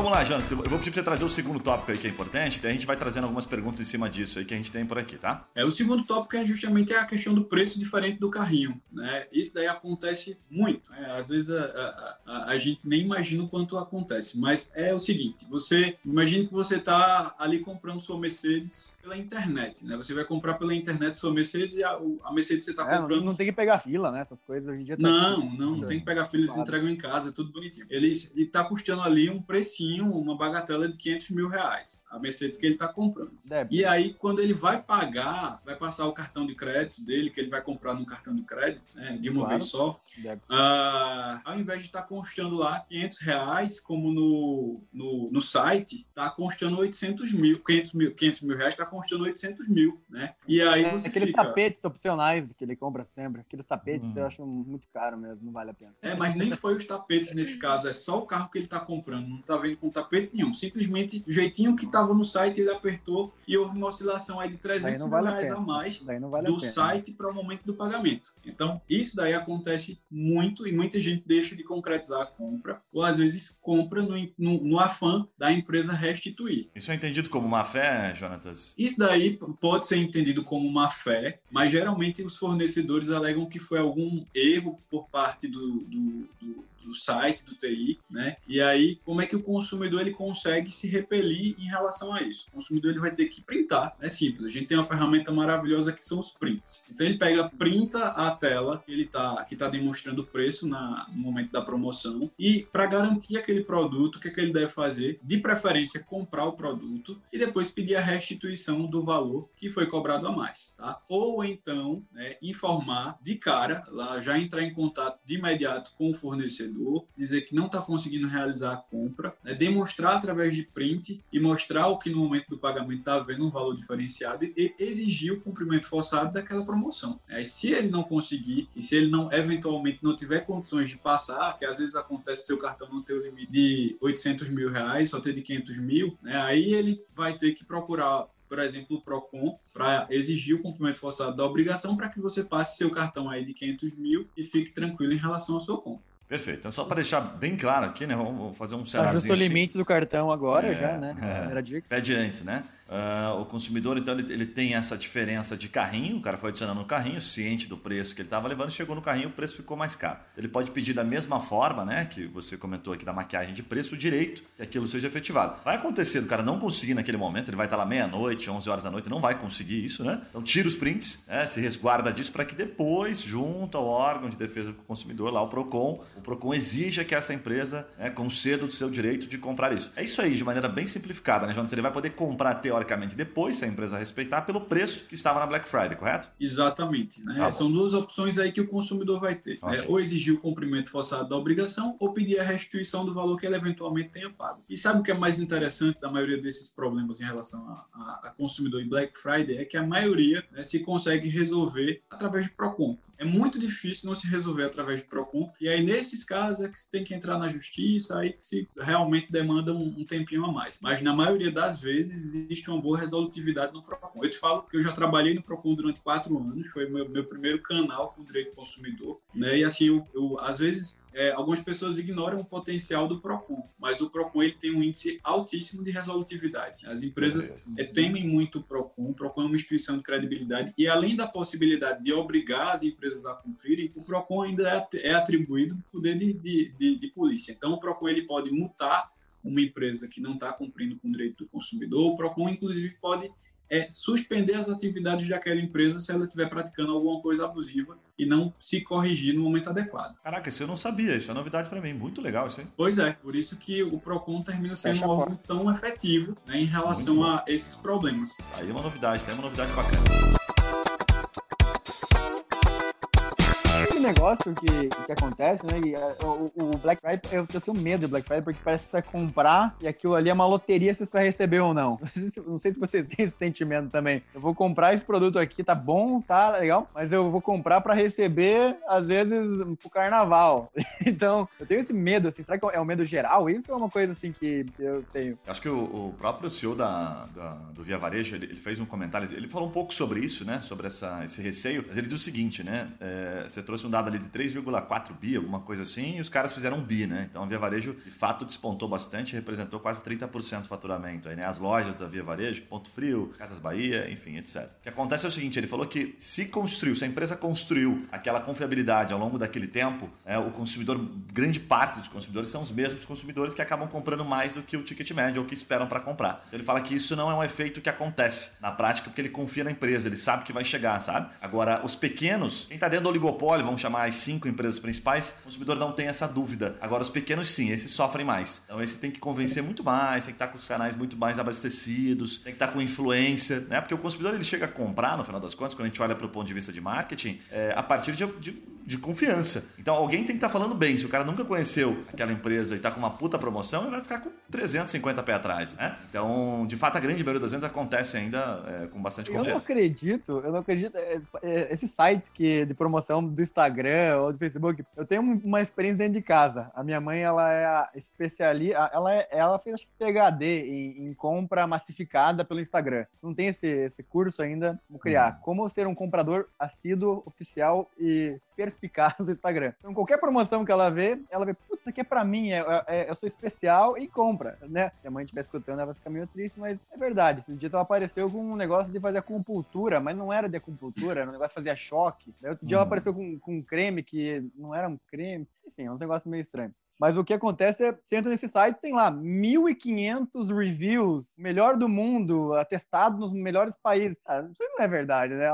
Vamos lá, Jonas. Eu vou pedir pra você trazer o segundo tópico aí que é importante, daí a gente vai trazendo algumas perguntas em cima disso aí que a gente tem por aqui, tá? É, o segundo tópico é justamente a questão do preço diferente do carrinho, né? Isso daí acontece muito. Né? Às vezes a, a, a, a, gente nem imagina o quanto acontece, mas é o seguinte, você, imagine que você tá ali comprando sua Mercedes pela internet, né? Você vai comprar pela internet sua Mercedes e a, a Mercedes você tá é, comprando... Não, não, tem que pegar fila, né? Essas coisas hoje em dia... Tá não, aqui, não, não tem que pegar fila, eles claro. entregam em casa, é tudo bonitinho. Eles, ele tá custando ali um precinho uma bagatela de 500 mil reais, a Mercedes que ele está comprando. Deve. E aí, quando ele vai pagar, vai passar o cartão de crédito dele, que ele vai comprar no cartão de crédito, né, de uma claro. vez só, uh, ao invés de estar tá constando lá 500 reais, como no, no, no site, está constando 800 mil, 500 mil, 500 mil reais, está constando 800 mil, né? E aí é, você Aqueles fica... tapetes opcionais que ele compra sempre, aqueles tapetes uhum. eu acho muito caro mesmo, não vale a pena. É, mas nem foi os tapetes nesse caso, é só o carro que ele está comprando, não está vendo com tapete nenhum. Simplesmente do jeitinho que estava no site, ele apertou e houve uma oscilação aí de 300 vale reais a, a, mais vale do site para o momento do pagamento. Então, isso daí acontece muito e muita gente deixa de concretizar a compra ou às vezes compra no, no, no afã da empresa restituir. Isso é entendido como má fé, Jonatas? Isso daí pode ser entendido como má fé, mas geralmente os fornecedores alegam que foi algum erro por parte do, do, do do site do TI, né? E aí, como é que o consumidor ele consegue se repelir em relação a isso? O consumidor ele vai ter que printar, é simples. A gente tem uma ferramenta maravilhosa que são os prints. Então ele pega, printa a tela que ele tá que tá demonstrando o preço na, no momento da promoção e para garantir aquele produto, o que, é que ele deve fazer? De preferência comprar o produto e depois pedir a restituição do valor que foi cobrado a mais, tá? Ou então, né, informar de cara, lá já entrar em contato de imediato com o fornecedor dizer que não está conseguindo realizar a compra, né, demonstrar através de print e mostrar o que no momento do pagamento está havendo um valor diferenciado e exigir o cumprimento forçado daquela promoção. É, se ele não conseguir e se ele não eventualmente não tiver condições de passar, que às vezes acontece seu cartão não ter o limite de 800 mil reais, só ter de 500 mil, né, aí ele vai ter que procurar por exemplo, o PROCON, para exigir o cumprimento forçado da obrigação para que você passe seu cartão aí de 500 mil e fique tranquilo em relação à sua compra. Perfeito. Então, só para deixar bem claro aqui, né? Vamos fazer um cenário. Ajusta o limite do cartão agora é, já, né? É, dica. Pede antes, né? Uh, o consumidor, então, ele, ele tem essa diferença de carrinho, o cara foi adicionando no carrinho, ciente do preço que ele estava levando, chegou no carrinho, o preço ficou mais caro. Ele pode pedir da mesma forma, né, que você comentou aqui da maquiagem de preço, o direito que aquilo seja efetivado. Vai acontecer do cara não conseguir naquele momento, ele vai estar lá meia-noite, 11 horas da noite, não vai conseguir isso, né? Então tira os prints, né, se resguarda disso para que depois, junto ao órgão de defesa do consumidor, lá o PROCON, o PROCON exija que essa empresa né, conceda o seu direito de comprar isso. É isso aí, de maneira bem simplificada, né, Jonas? Ele vai poder comprar teoricamente depois, se a empresa respeitar, pelo preço que estava na Black Friday, correto? Exatamente. Né? Tá São duas opções aí que o consumidor vai ter. Né? Okay. Né? Ou exigir o cumprimento forçado da obrigação, ou pedir a restituição do valor que ele eventualmente tenha pago. E sabe o que é mais interessante da maioria desses problemas em relação a, a, a consumidor e Black Friday? É que a maioria né, se consegue resolver através de PROCON é muito difícil não se resolver através do PROCON. E aí, nesses casos, é que você tem que entrar na justiça, aí que se realmente demanda um, um, tempinho a mais. Mas na maioria das vezes existe uma boa resolutividade no PROCON. Eu te falo que eu já trabalhei no PROCON durante quatro anos, foi meu, meu primeiro canal com direito do consumidor. Né? E assim, eu, eu às vezes é, algumas pessoas ignoram o potencial do Procon, mas o Procon ele tem um índice altíssimo de resolutividade. As empresas é, temem muito o Procon. O Procon é uma instituição de credibilidade e além da possibilidade de obrigar as empresas a cumprirem, o Procon ainda é, é atribuído poder de, de, de, de polícia. Então o Procon ele pode multar uma empresa que não está cumprindo com o direito do consumidor. O Procon inclusive pode é suspender as atividades daquela empresa se ela estiver praticando alguma coisa abusiva e não se corrigir no momento adequado. Caraca, isso eu não sabia, isso é novidade para mim, muito legal isso aí. Pois é, por isso que o PROCON termina sendo Fecha um órgão tão efetivo né, em relação a esses problemas. Aí é uma novidade, tem uma novidade bacana. Negócio que, que acontece, né? É, o, o, Black Friday, eu, eu, tenho medo do Black Friday porque parece que você vai comprar e aquilo ali é uma loteria se você vai receber ou não. Não sei se você tem esse sentimento também. Eu vou comprar esse produto aqui, tá bom, tá legal, mas eu vou comprar para receber, às vezes, pro carnaval. Então, eu tenho esse medo, assim. Será que é um medo geral isso ou é uma coisa assim que eu tenho? Acho que o, o próprio CEO da, da, do Via Varejo, ele, ele, fez um comentário, ele falou um pouco sobre isso, né? Sobre essa, esse receio, mas ele diz o seguinte, né? É, você trouxe um dado ali de 3,4 bi, alguma coisa assim, e os caras fizeram um bi, né? Então a Via Varejo de fato despontou bastante, representou quase 30% do faturamento. Aí, né? As lojas da Via Varejo, Ponto Frio, Casas Bahia, enfim, etc. O que acontece é o seguinte: ele falou que se construiu, se a empresa construiu aquela confiabilidade ao longo daquele tempo, é, o consumidor, grande parte dos consumidores são os mesmos consumidores que acabam comprando mais do que o ticket médio ou que esperam para comprar. Então ele fala que isso não é um efeito que acontece na prática porque ele confia na empresa, ele sabe que vai chegar, sabe? Agora, os pequenos, quem está dentro do oligopólio, vamos chamar as cinco empresas principais, o consumidor não tem essa dúvida. Agora, os pequenos, sim, esses sofrem mais. Então, esse tem que convencer muito mais, tem que estar com os canais muito mais abastecidos, tem que estar com influência, né? Porque o consumidor ele chega a comprar, no final das contas, quando a gente olha para o ponto de vista de marketing, é, a partir de, de de confiança. Então alguém tem que estar tá falando bem. Se o cara nunca conheceu aquela empresa e está com uma puta promoção, ele vai ficar com 350 pé atrás, né? Então, de fato, a grande maioria das vezes acontece ainda é, com bastante confiança. Eu não acredito, eu não acredito. É, é, esses sites que, de promoção do Instagram ou do Facebook, eu tenho uma experiência dentro de casa. A minha mãe, ela é a especialista, ela, é, ela fez acho que PHD em, em, compra massificada pelo Instagram. Se não tem esse, esse curso ainda, vou criar. Hum. Como ser um comprador assíduo, oficial e perspicaz do Instagram. Então, qualquer promoção que ela vê, ela vê, putz, isso aqui é pra mim, é, é, eu sou especial e compra, né? Se a mãe estiver escutando, ela vai ficar meio triste, mas é verdade. Esse dia ela apareceu com um negócio de fazer acupuntura, mas não era de acupuntura, era um negócio que fazia choque. Aí outro dia ela uhum. apareceu com, com um creme que não era um creme. Enfim, é um negócio meio estranho. Mas o que acontece é, você entra nesse site, tem lá 1.500 reviews, melhor do mundo, atestado nos melhores países. Ah, isso não é verdade, né?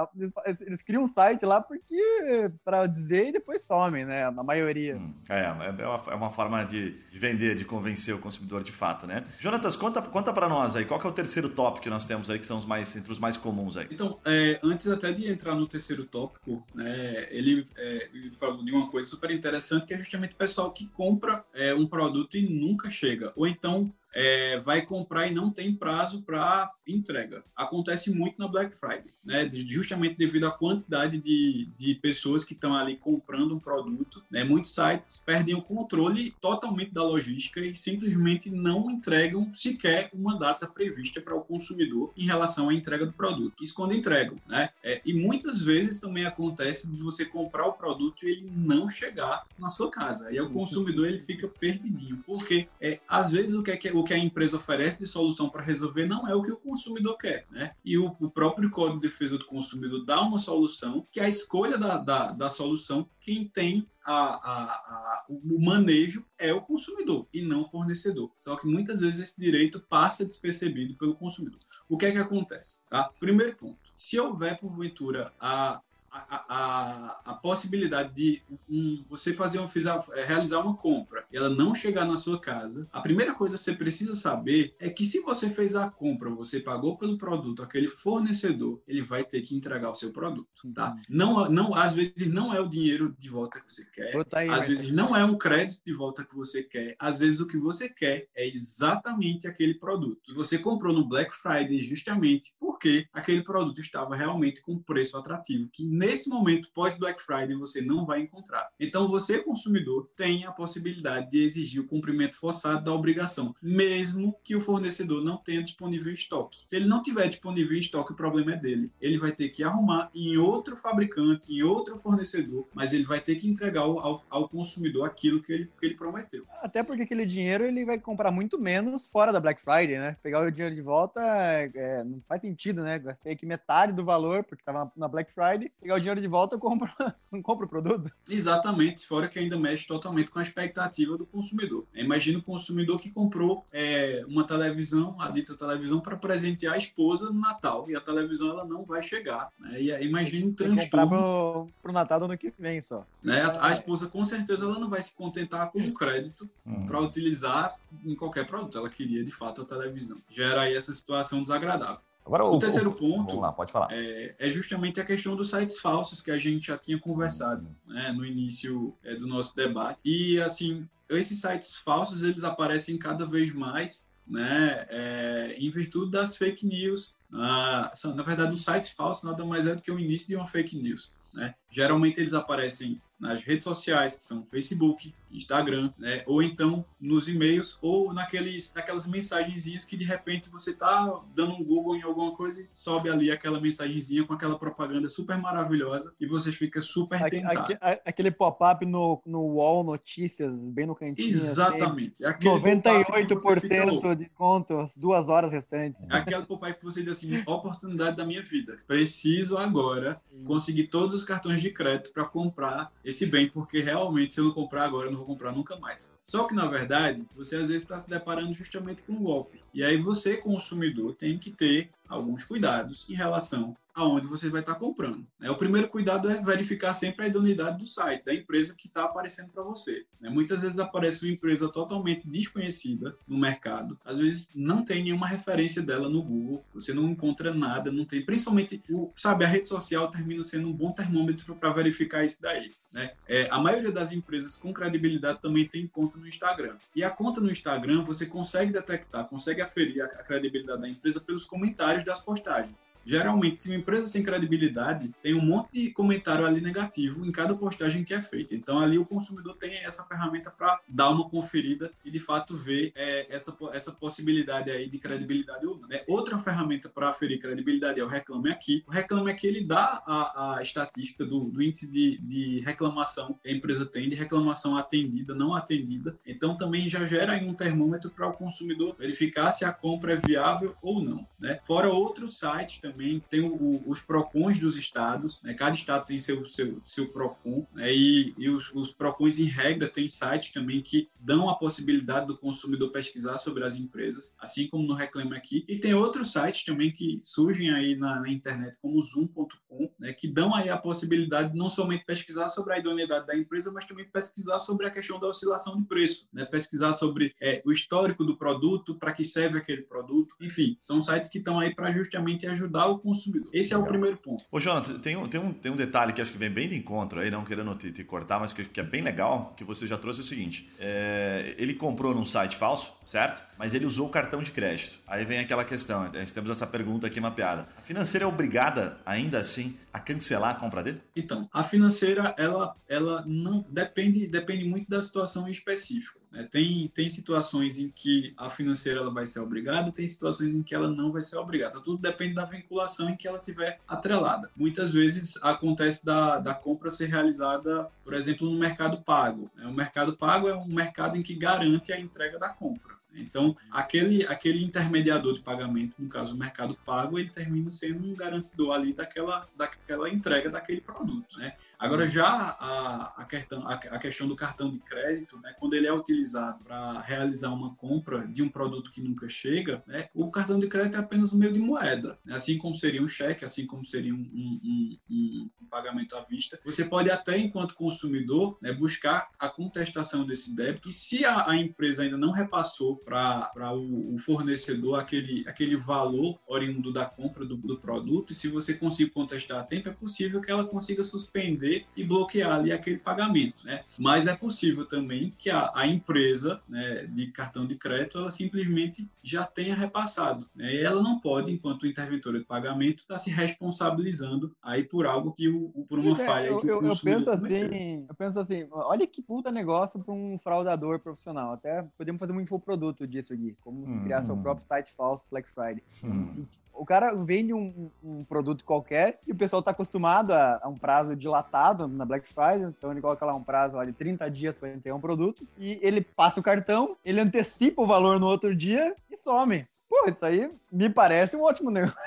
Eles criam um site lá porque para dizer e depois somem, né? A maioria. Hum, é, é uma, é uma forma de, de, vender, de convencer o consumidor de fato, né? Jonatas, conta, conta para nós aí, qual que é o terceiro tópico que nós temos aí, que são os mais, entre os mais comuns aí? Então, é, antes até de entrar no terceiro tópico, né, ele, é, ele falou de uma coisa super interessante, que é justamente o pessoal que compra compra é, um produto e nunca chega. Ou então é, vai comprar e não tem prazo para entrega. Acontece muito na Black Friday, né? justamente devido à quantidade de, de pessoas que estão ali comprando um produto. Né? Muitos sites perdem o controle totalmente da logística e simplesmente não entregam sequer uma data prevista para o consumidor em relação à entrega do produto. Isso quando entregam. Né? É, e muitas vezes também acontece de você comprar o produto e ele não chegar na sua casa. E o uhum. consumidor ele fica perdidinho. Porque é, às vezes o que é que o que a empresa oferece de solução para resolver não é o que o consumidor quer, né? E o, o, próprio Código de Defesa do Consumidor dá uma solução que é a escolha da, da, da solução, quem tem a, a, a, o manejo é o consumidor e não o fornecedor. Só que muitas vezes esse direito passa despercebido pelo consumidor. O que é que acontece? Tá? Primeiro ponto, se houver porventura a a, a, a, possibilidade de um, você fazer um, é, realizar uma compra e ela não chegar na sua casa, a primeira coisa que você precisa saber é que se você fez a compra, você pagou pelo produto, aquele fornecedor, ele vai ter que entregar o seu produto, tá? Não, não, às vezes não é o dinheiro de volta que você quer, aí, às vezes não é um crédito de volta que você quer, às vezes o que você quer é exatamente aquele produto. Que você comprou no Black Friday justamente porque aquele produto estava realmente com preço atrativo, que nesse momento, pós Black Friday, você não vai encontrar. Então, você, consumidor, tem a possibilidade de exigir o cumprimento forçado da obrigação, mesmo que o fornecedor não tenha disponível estoque. Se ele não tiver disponível estoque, o problema é dele. Ele vai ter que arrumar em outro fabricante, em outro fornecedor, mas ele vai ter que entregar ao, ao consumidor aquilo que ele, que ele prometeu. Até porque aquele dinheiro ele vai comprar muito menos fora da Black Friday, né? Pegar o dinheiro de volta é, é não faz sentido, né? Gastei aqui metade do valor, porque estava na Black Friday, pegar o dinheiro de volta, eu compro, não compro o produto. Exatamente, fora que ainda mexe totalmente com a expectativa do consumidor. Imagina o consumidor que comprou é, uma televisão, a dita televisão, para presentear a esposa no Natal, e a televisão ela não vai chegar. Né? E imagina um transtorno. pro, pro Natal do ano que vem só. Né? A, a, esposa, com certeza, ela não vai se contentar com um crédito hum. para utilizar em qualquer produto. Ela queria, de fato, a televisão. Gera aí essa situação desagradável. Agora, o, o terceiro ponto lá, pode falar. É, é, justamente a questão dos sites falsos que a gente já tinha conversado né, no início é, do nosso debate. E, assim, esses sites falsos, eles aparecem cada vez mais né, é, em virtude das fake news. Ah, na verdade, os sites falsos nada mais é do que o início de uma fake news. Né? Geralmente eles aparecem nas redes sociais, que são Facebook, Instagram, né? ou então nos e-mails, ou naqueles, naquelas mensagenzinhas que de repente você tá dando um Google em alguma coisa e sobe ali aquela mensagenzinha com aquela propaganda super maravilhosa e você fica super tentado. aquele pop-up no, no wall notícias, bem no cantinho. Assim, Exatamente. Assim, 98% de conto, as duas horas restantes. Aquele pop-up que você diz assim, oportunidade da minha vida. Preciso agora conseguir todos os cartões de crédito para comprar esse bem, porque realmente se eu não comprar agora, eu não vou comprar nunca mais. Só que, na verdade, você às vezes está se deparando justamente com um golpe. E aí você, consumidor, tem que ter alguns cuidados em relação aonde você vai estar comprando. Né? O primeiro cuidado é verificar sempre a idoneidade do site, da empresa que está aparecendo para você. Né? Muitas vezes aparece uma empresa totalmente desconhecida no mercado, às vezes não tem nenhuma referência dela no Google, você não encontra nada, não tem. Principalmente, o, sabe, a rede social termina sendo um bom termômetro para verificar isso daí. Né? É, a maioria das empresas com credibilidade também tem conta no Instagram. E a conta no Instagram você consegue detectar, consegue aferir a, a credibilidade da empresa pelos comentários das postagens. Geralmente, se uma empresa sem credibilidade tem um monte de comentário ali negativo em cada postagem que é feita. Então ali o consumidor tem essa ferramenta para dar uma conferida e de fato ver é, essa, essa possibilidade aí de credibilidade ou não. É, outra ferramenta para aferir credibilidade é o Reclame Aqui. O Reclame Aqui ele dá a, a estatística do, do índice de, de reclamação reclamação que a empresa tem, de reclamação atendida, não atendida. Então também já gera aí um termômetro para o consumidor verificar se a compra é viável ou não. Né? Fora outros sites também, tem o, o, os PROCONs dos estados, né? cada estado tem seu, seu, seu PROCON, né? e, e os, os PROCONs em regra tem sites também que dão a possibilidade do consumidor pesquisar sobre as empresas, assim como no Reclame Aqui. E tem outros sites também que surgem aí na, na internet, como o Zoom.com, né? que dão aí a possibilidade de não somente pesquisar sobre sobre a idoneidade da empresa, mas também pesquisar sobre a questão da oscilação de preço, né? pesquisar sobre é, o histórico do produto, para que serve aquele produto. Enfim, são sites que estão aí para justamente ajudar o consumidor. Esse é o primeiro ponto. Ô, Jonathan, tem um, tem, um, tem um detalhe que acho que vem bem de encontro aí, não querendo te, te cortar, mas que, que, é bem legal, que você já trouxe o seguinte: é, ele comprou num site falso, certo? Mas ele usou o cartão de crédito. Aí vem aquela questão, nós temos essa pergunta aqui mapeada. A financeira é obrigada, ainda assim, a cancelar a compra dele? Então, a financeira, ela, ela não depende, depende muito da situação específica. Né? Tem, tem situações em que a financeira ela vai ser obrigada, tem situações em que ela não vai ser obrigada. Tudo depende da vinculação em que ela tiver atrelada. Muitas vezes acontece da, da compra ser realizada, por exemplo, no mercado pago. Né? O mercado pago é um mercado em que garante a entrega da compra. Então, aquele, aquele intermediador de pagamento, no caso o Mercado Pago, ele termina sendo um garantidor ali daquela, daquela entrega daquele produto, né? Agora, já a, a, questão, a, a questão do cartão de crédito, né, quando ele é utilizado para realizar uma compra de um produto que nunca chega, né, o cartão de crédito é apenas um meio de moeda. Né, assim como seria um cheque, assim como seria um, um, um, um pagamento à vista. Você pode até, enquanto consumidor, né, buscar a contestação desse débito e se a, a empresa ainda não repassou para o, o, fornecedor aquele, aquele valor oriundo da compra do, do produto, e se você conseguir contestar a tempo, é possível que ela consiga suspender e bloquear ali aquele pagamento, né? Mas é possível também que a, a empresa né, de cartão de crédito ela simplesmente já tenha repassado, né? E ela não pode, enquanto interventora de pagamento, estar tá se responsabilizando aí por algo que o, por uma é, falha eu, que o eu, eu penso assim, eu penso assim, olha que puta negócio para um fraudador profissional. Até podemos fazer um infoproduto disso aqui, como se criar seu hum. próprio site falso Black Friday. Hum. O cara vende um, um, produto qualquer e o pessoal está acostumado a, a, um prazo dilatado na Black Friday, então ele coloca lá um prazo lá, de 30 dias para entregar um produto e ele passa o cartão, ele antecipa o valor no outro dia e some. Pô, isso aí me parece um ótimo negócio.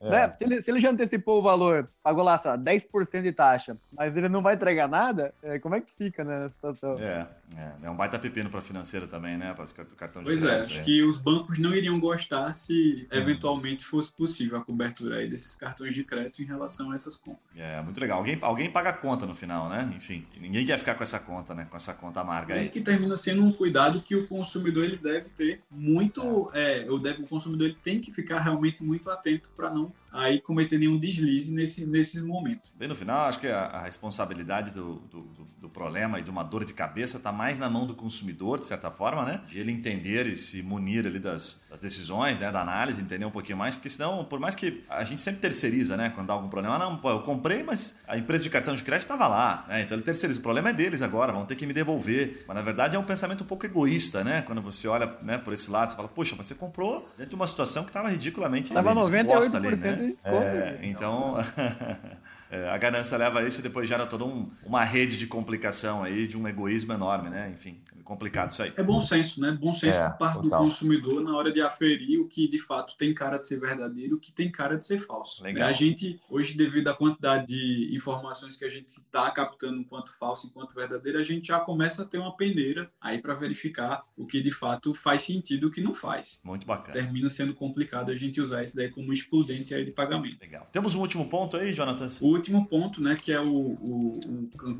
É. Né? Se, ele, se, ele, já antecipou o valor, pagou lá, sei lá, 10% de taxa, mas ele não vai entregar nada, é, como é que fica né, nessa situação? É, é, é um baita pepino para financeira também, né? Para o cartão de pois é, crédito. É, acho é. que os bancos não iriam gostar se eventualmente fosse possível a cobertura aí desses cartões de crédito em relação a essas compras. É, muito legal. Alguém, alguém paga a conta no final, né? Enfim, ninguém quer ficar com essa conta, né? Com essa conta amarga aí. Isso que termina sendo um cuidado que o consumidor ele deve ter muito, é. é deve, o consumidor ele tem que ficar realmente muito atento para não aí cometer nenhum deslize nesse, nesse momento. Bem no final, acho que a, a responsabilidade do, do, do, do, problema e de uma dor de cabeça está mais na mão do consumidor, de certa forma, né? De ele entender e se munir ali das, das, decisões, né? Da análise, entender um pouquinho mais, porque senão, por mais que a gente sempre terceiriza, né? Quando dá algum problema, ah, não, pô, eu comprei, mas a empresa de cartão de crédito estava lá, né? Então ele terceiriza. O problema é deles agora, vão ter que me devolver. Mas na verdade é um pensamento um pouco egoísta, né? Quando você olha né, por esse lado, você fala, poxa, mas você comprou dentro de uma situação que estava ridiculamente Tava 98% ali, né? De desconto. É, então, é, a ganância leva a isso e depois gera toda um, uma rede de complicação aí, de um egoísmo enorme, né? Enfim, complicado isso aí. É bom senso, né? Bom senso é, por parte total. do consumidor na hora de aferir o que de fato tem cara de ser verdadeiro e o que tem cara de ser falso. Legal. A gente, hoje, devido à quantidade de informações que a gente está captando enquanto falso, enquanto verdadeiro, a gente já começa a ter uma peneira aí para verificar o que de fato faz sentido e o que não faz. Muito bacana. Termina sendo complicado a gente usar isso daí como excludente aí de pagamento. Legal. Temos um último ponto aí, Jonathan? O último ponto, né, que é o, o,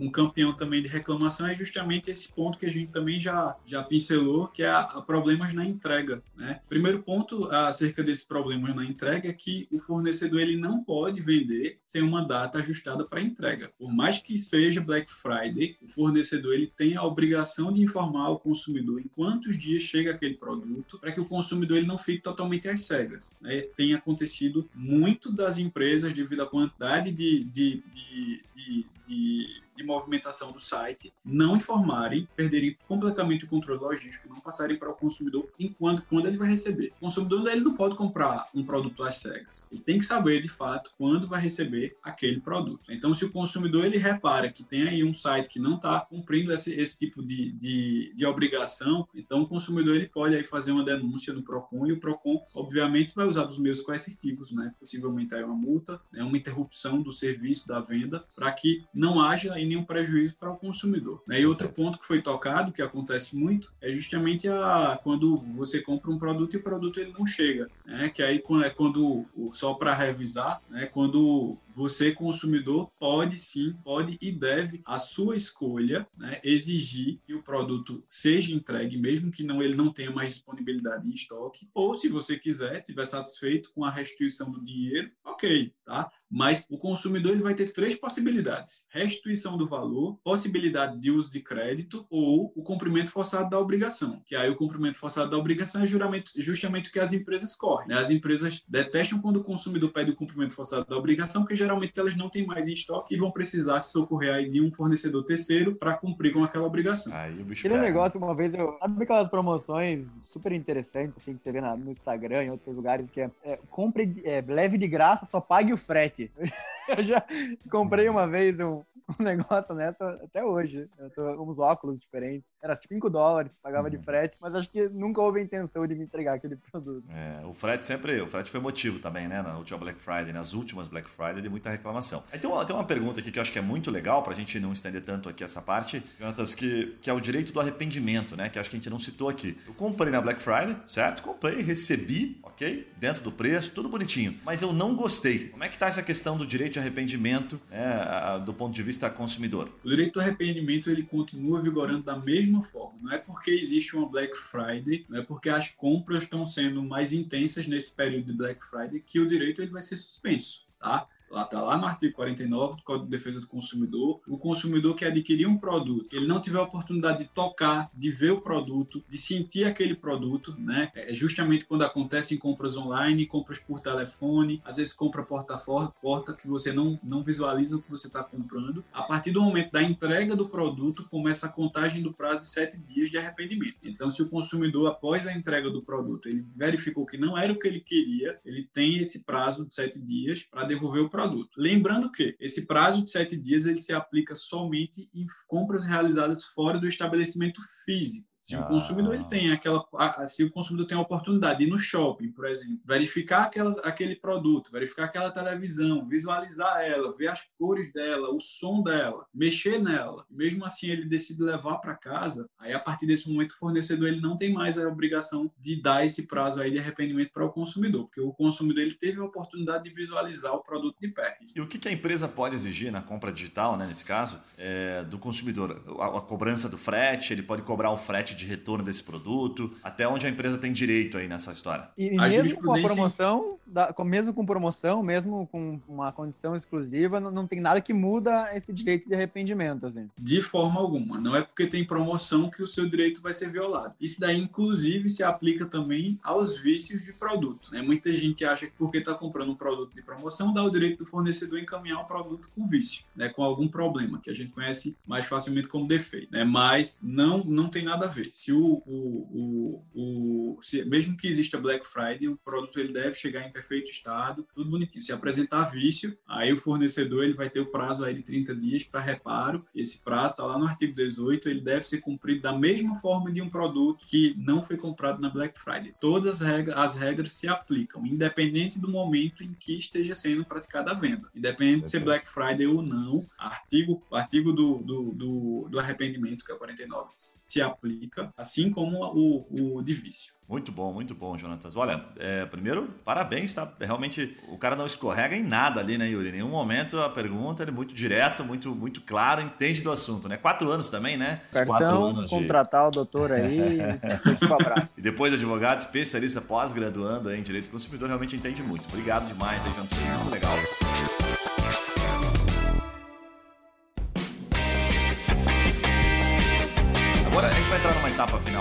um campeão também de reclamação, é justamente esse ponto que a gente também já, já pincelou, que é a, a problemas na entrega. Né? Primeiro ponto acerca desses problemas na entrega é que o fornecedor ele não pode vender sem uma data ajustada para entrega. Por mais que seja Black Friday, o fornecedor ele tem a obrigação de informar o consumidor em quantos dias chega aquele produto, para que o consumidor ele não fique totalmente às cegas. Né? Tem acontecido muito das empresas, devido à quantidade de, de, de, de, de de movimentação do site, não informarem, perderem completamente o controle logístico, não passarem para o consumidor enquanto quando ele vai receber. O consumidor ele não pode comprar um produto às cegas. Ele tem que saber de fato quando vai receber aquele produto. Então, se o consumidor ele repara que tem aí um site que não está cumprindo esse, esse tipo de, de, de, obrigação, então o consumidor ele pode aí fazer uma denúncia no Procon e o Procon obviamente vai usar dos meios coercitivos, né? Possivelmente aí uma multa, né? uma interrupção do serviço da venda para que não haja aí nenhum prejuízo para o consumidor. Né? E outro ponto que foi tocado, que acontece muito, é justamente a, quando você compra um produto e o produto ele não chega. Né? Que aí é quando, só para revisar, né? quando você, consumidor, pode sim, pode e deve, a sua escolha, né, exigir que o produto seja entregue, mesmo que não ele não tenha mais disponibilidade em estoque, ou se você quiser, estiver satisfeito com a restituição do dinheiro, ok, tá? Mas o consumidor ele vai ter três possibilidades: restituição do valor, possibilidade de uso de crédito ou o cumprimento forçado da obrigação. Que aí o cumprimento forçado da obrigação é justamente o que as empresas correm. Né? As empresas detestam quando o consumidor pede o cumprimento forçado da obrigação, porque geralmente elas não têm mais em estoque e vão precisar se socorrer aí de um fornecedor terceiro para cumprir com aquela obrigação. Aí e o bicho Aquele pega. negócio, uma vez, eu. Sabe aquelas promoções super interessantes, assim, que você vê na, no Instagram, em outros lugares, que é, é compre, é, leve de graça, só pague o frete. Eu já comprei uma vez um, um negócio nessa até hoje. Eu tô uns óculos diferentes. Era 5 dólares, pagava de uhum. frete, mas acho que nunca houve a intenção de me entregar aquele produto. É, o frete sempre, o frete foi motivo também, né? Na última Black Friday, nas últimas Black Friday, de muita reclamação. Aí tem uma, tem uma pergunta aqui que eu acho que é muito legal, pra gente não estender tanto aqui essa parte, Jonatas, que, que é o direito do arrependimento, né? Que acho que a gente não citou aqui. Eu comprei na Black Friday, certo? Comprei, recebi, ok? Dentro do preço, tudo bonitinho. Mas eu não gostei. Como é que tá essa questão do direito de arrependimento né, do ponto de vista consumidor? O direito do arrependimento ele continua vigorando da mesma forma. Não é porque existe uma Black Friday, não é porque as compras estão sendo mais intensas nesse período de Black Friday que o direito ele vai ser suspenso, tá? Lá está lá no artigo 49 do Código de Defesa do Consumidor, o consumidor que adquirir um produto, ele não tiver a oportunidade de tocar, de ver o produto, de sentir aquele produto, né? É justamente quando acontecem compras online, compras por telefone, às vezes compra porta a porta que você não, não visualiza o que você está comprando. A partir do momento da entrega do produto, começa a contagem do prazo de sete dias de arrependimento. Então, se o consumidor, após a entrega do produto, ele verificou que não era o que ele queria, ele tem esse prazo de sete dias para devolver o produto. Lembrando que esse prazo de sete dias ele se aplica somente em compras realizadas fora do estabelecimento físico. Se ah. o consumidor ele tem aquela, se o consumidor tem a oportunidade de ir no shopping, por exemplo, verificar aquela, aquele produto, verificar aquela televisão, visualizar ela, ver as cores dela, o som dela, mexer nela, mesmo assim ele decide levar para casa, aí a partir desse momento o fornecedor ele não tem mais a obrigação de dar esse prazo aí de arrependimento para o consumidor, porque o consumidor ele teve a oportunidade de visualizar o produto de perto. E o que, que a empresa pode exigir na compra digital, né, nesse caso, é, do consumidor? A, a cobrança do frete, ele pode cobrar o frete de retorno desse produto? Até onde a empresa tem direito aí nessa história? E, e mesmo com a promoção, da, mesmo com promoção, mesmo com uma condição exclusiva, não, não, tem nada que muda esse direito de arrependimento, assim. De forma alguma. Não é porque tem promoção que o seu direito vai ser violado. Isso daí, inclusive, se aplica também aos vícios de produto. Né? Muita gente acha que porque está comprando um produto de promoção, dá o direito do fornecedor encaminhar um produto com vício, né? com algum problema, que a gente conhece mais facilmente como defeito. Né? Mas não, não tem nada a ver se o, o, o, o se, mesmo que exista Black Friday, o produto ele deve chegar em perfeito estado, tudo bonitinho. Se apresentar vício, aí o fornecedor ele vai ter o prazo aí de 30 dias para reparo. Esse prazo está lá no artigo 18, ele deve ser cumprido da mesma forma de um produto que não foi comprado na Black Friday. Todas as regras, as regras se aplicam, independente do momento em que esteja sendo praticada a venda. Independente de ser Black Friday ou não, artigo, artigo do, do, do, do arrependimento, que é o 49, se aplica assim como o, o de vício. Muito bom, muito bom, Jonatas. Olha, é, primeiro, parabéns, tá? Realmente, o cara não escorrega em nada ali, né, Yuri? Em nenhum momento a pergunta é muito direto, muito, muito claro, entende do assunto, né? Quatro anos também, né? Cartão, anos contratar de... o doutor aí, um abraço. E depois advogado, especialista pós-graduando em Direito do Consumidor, realmente entende muito. Obrigado demais aí, Jonatas, foi muito legal.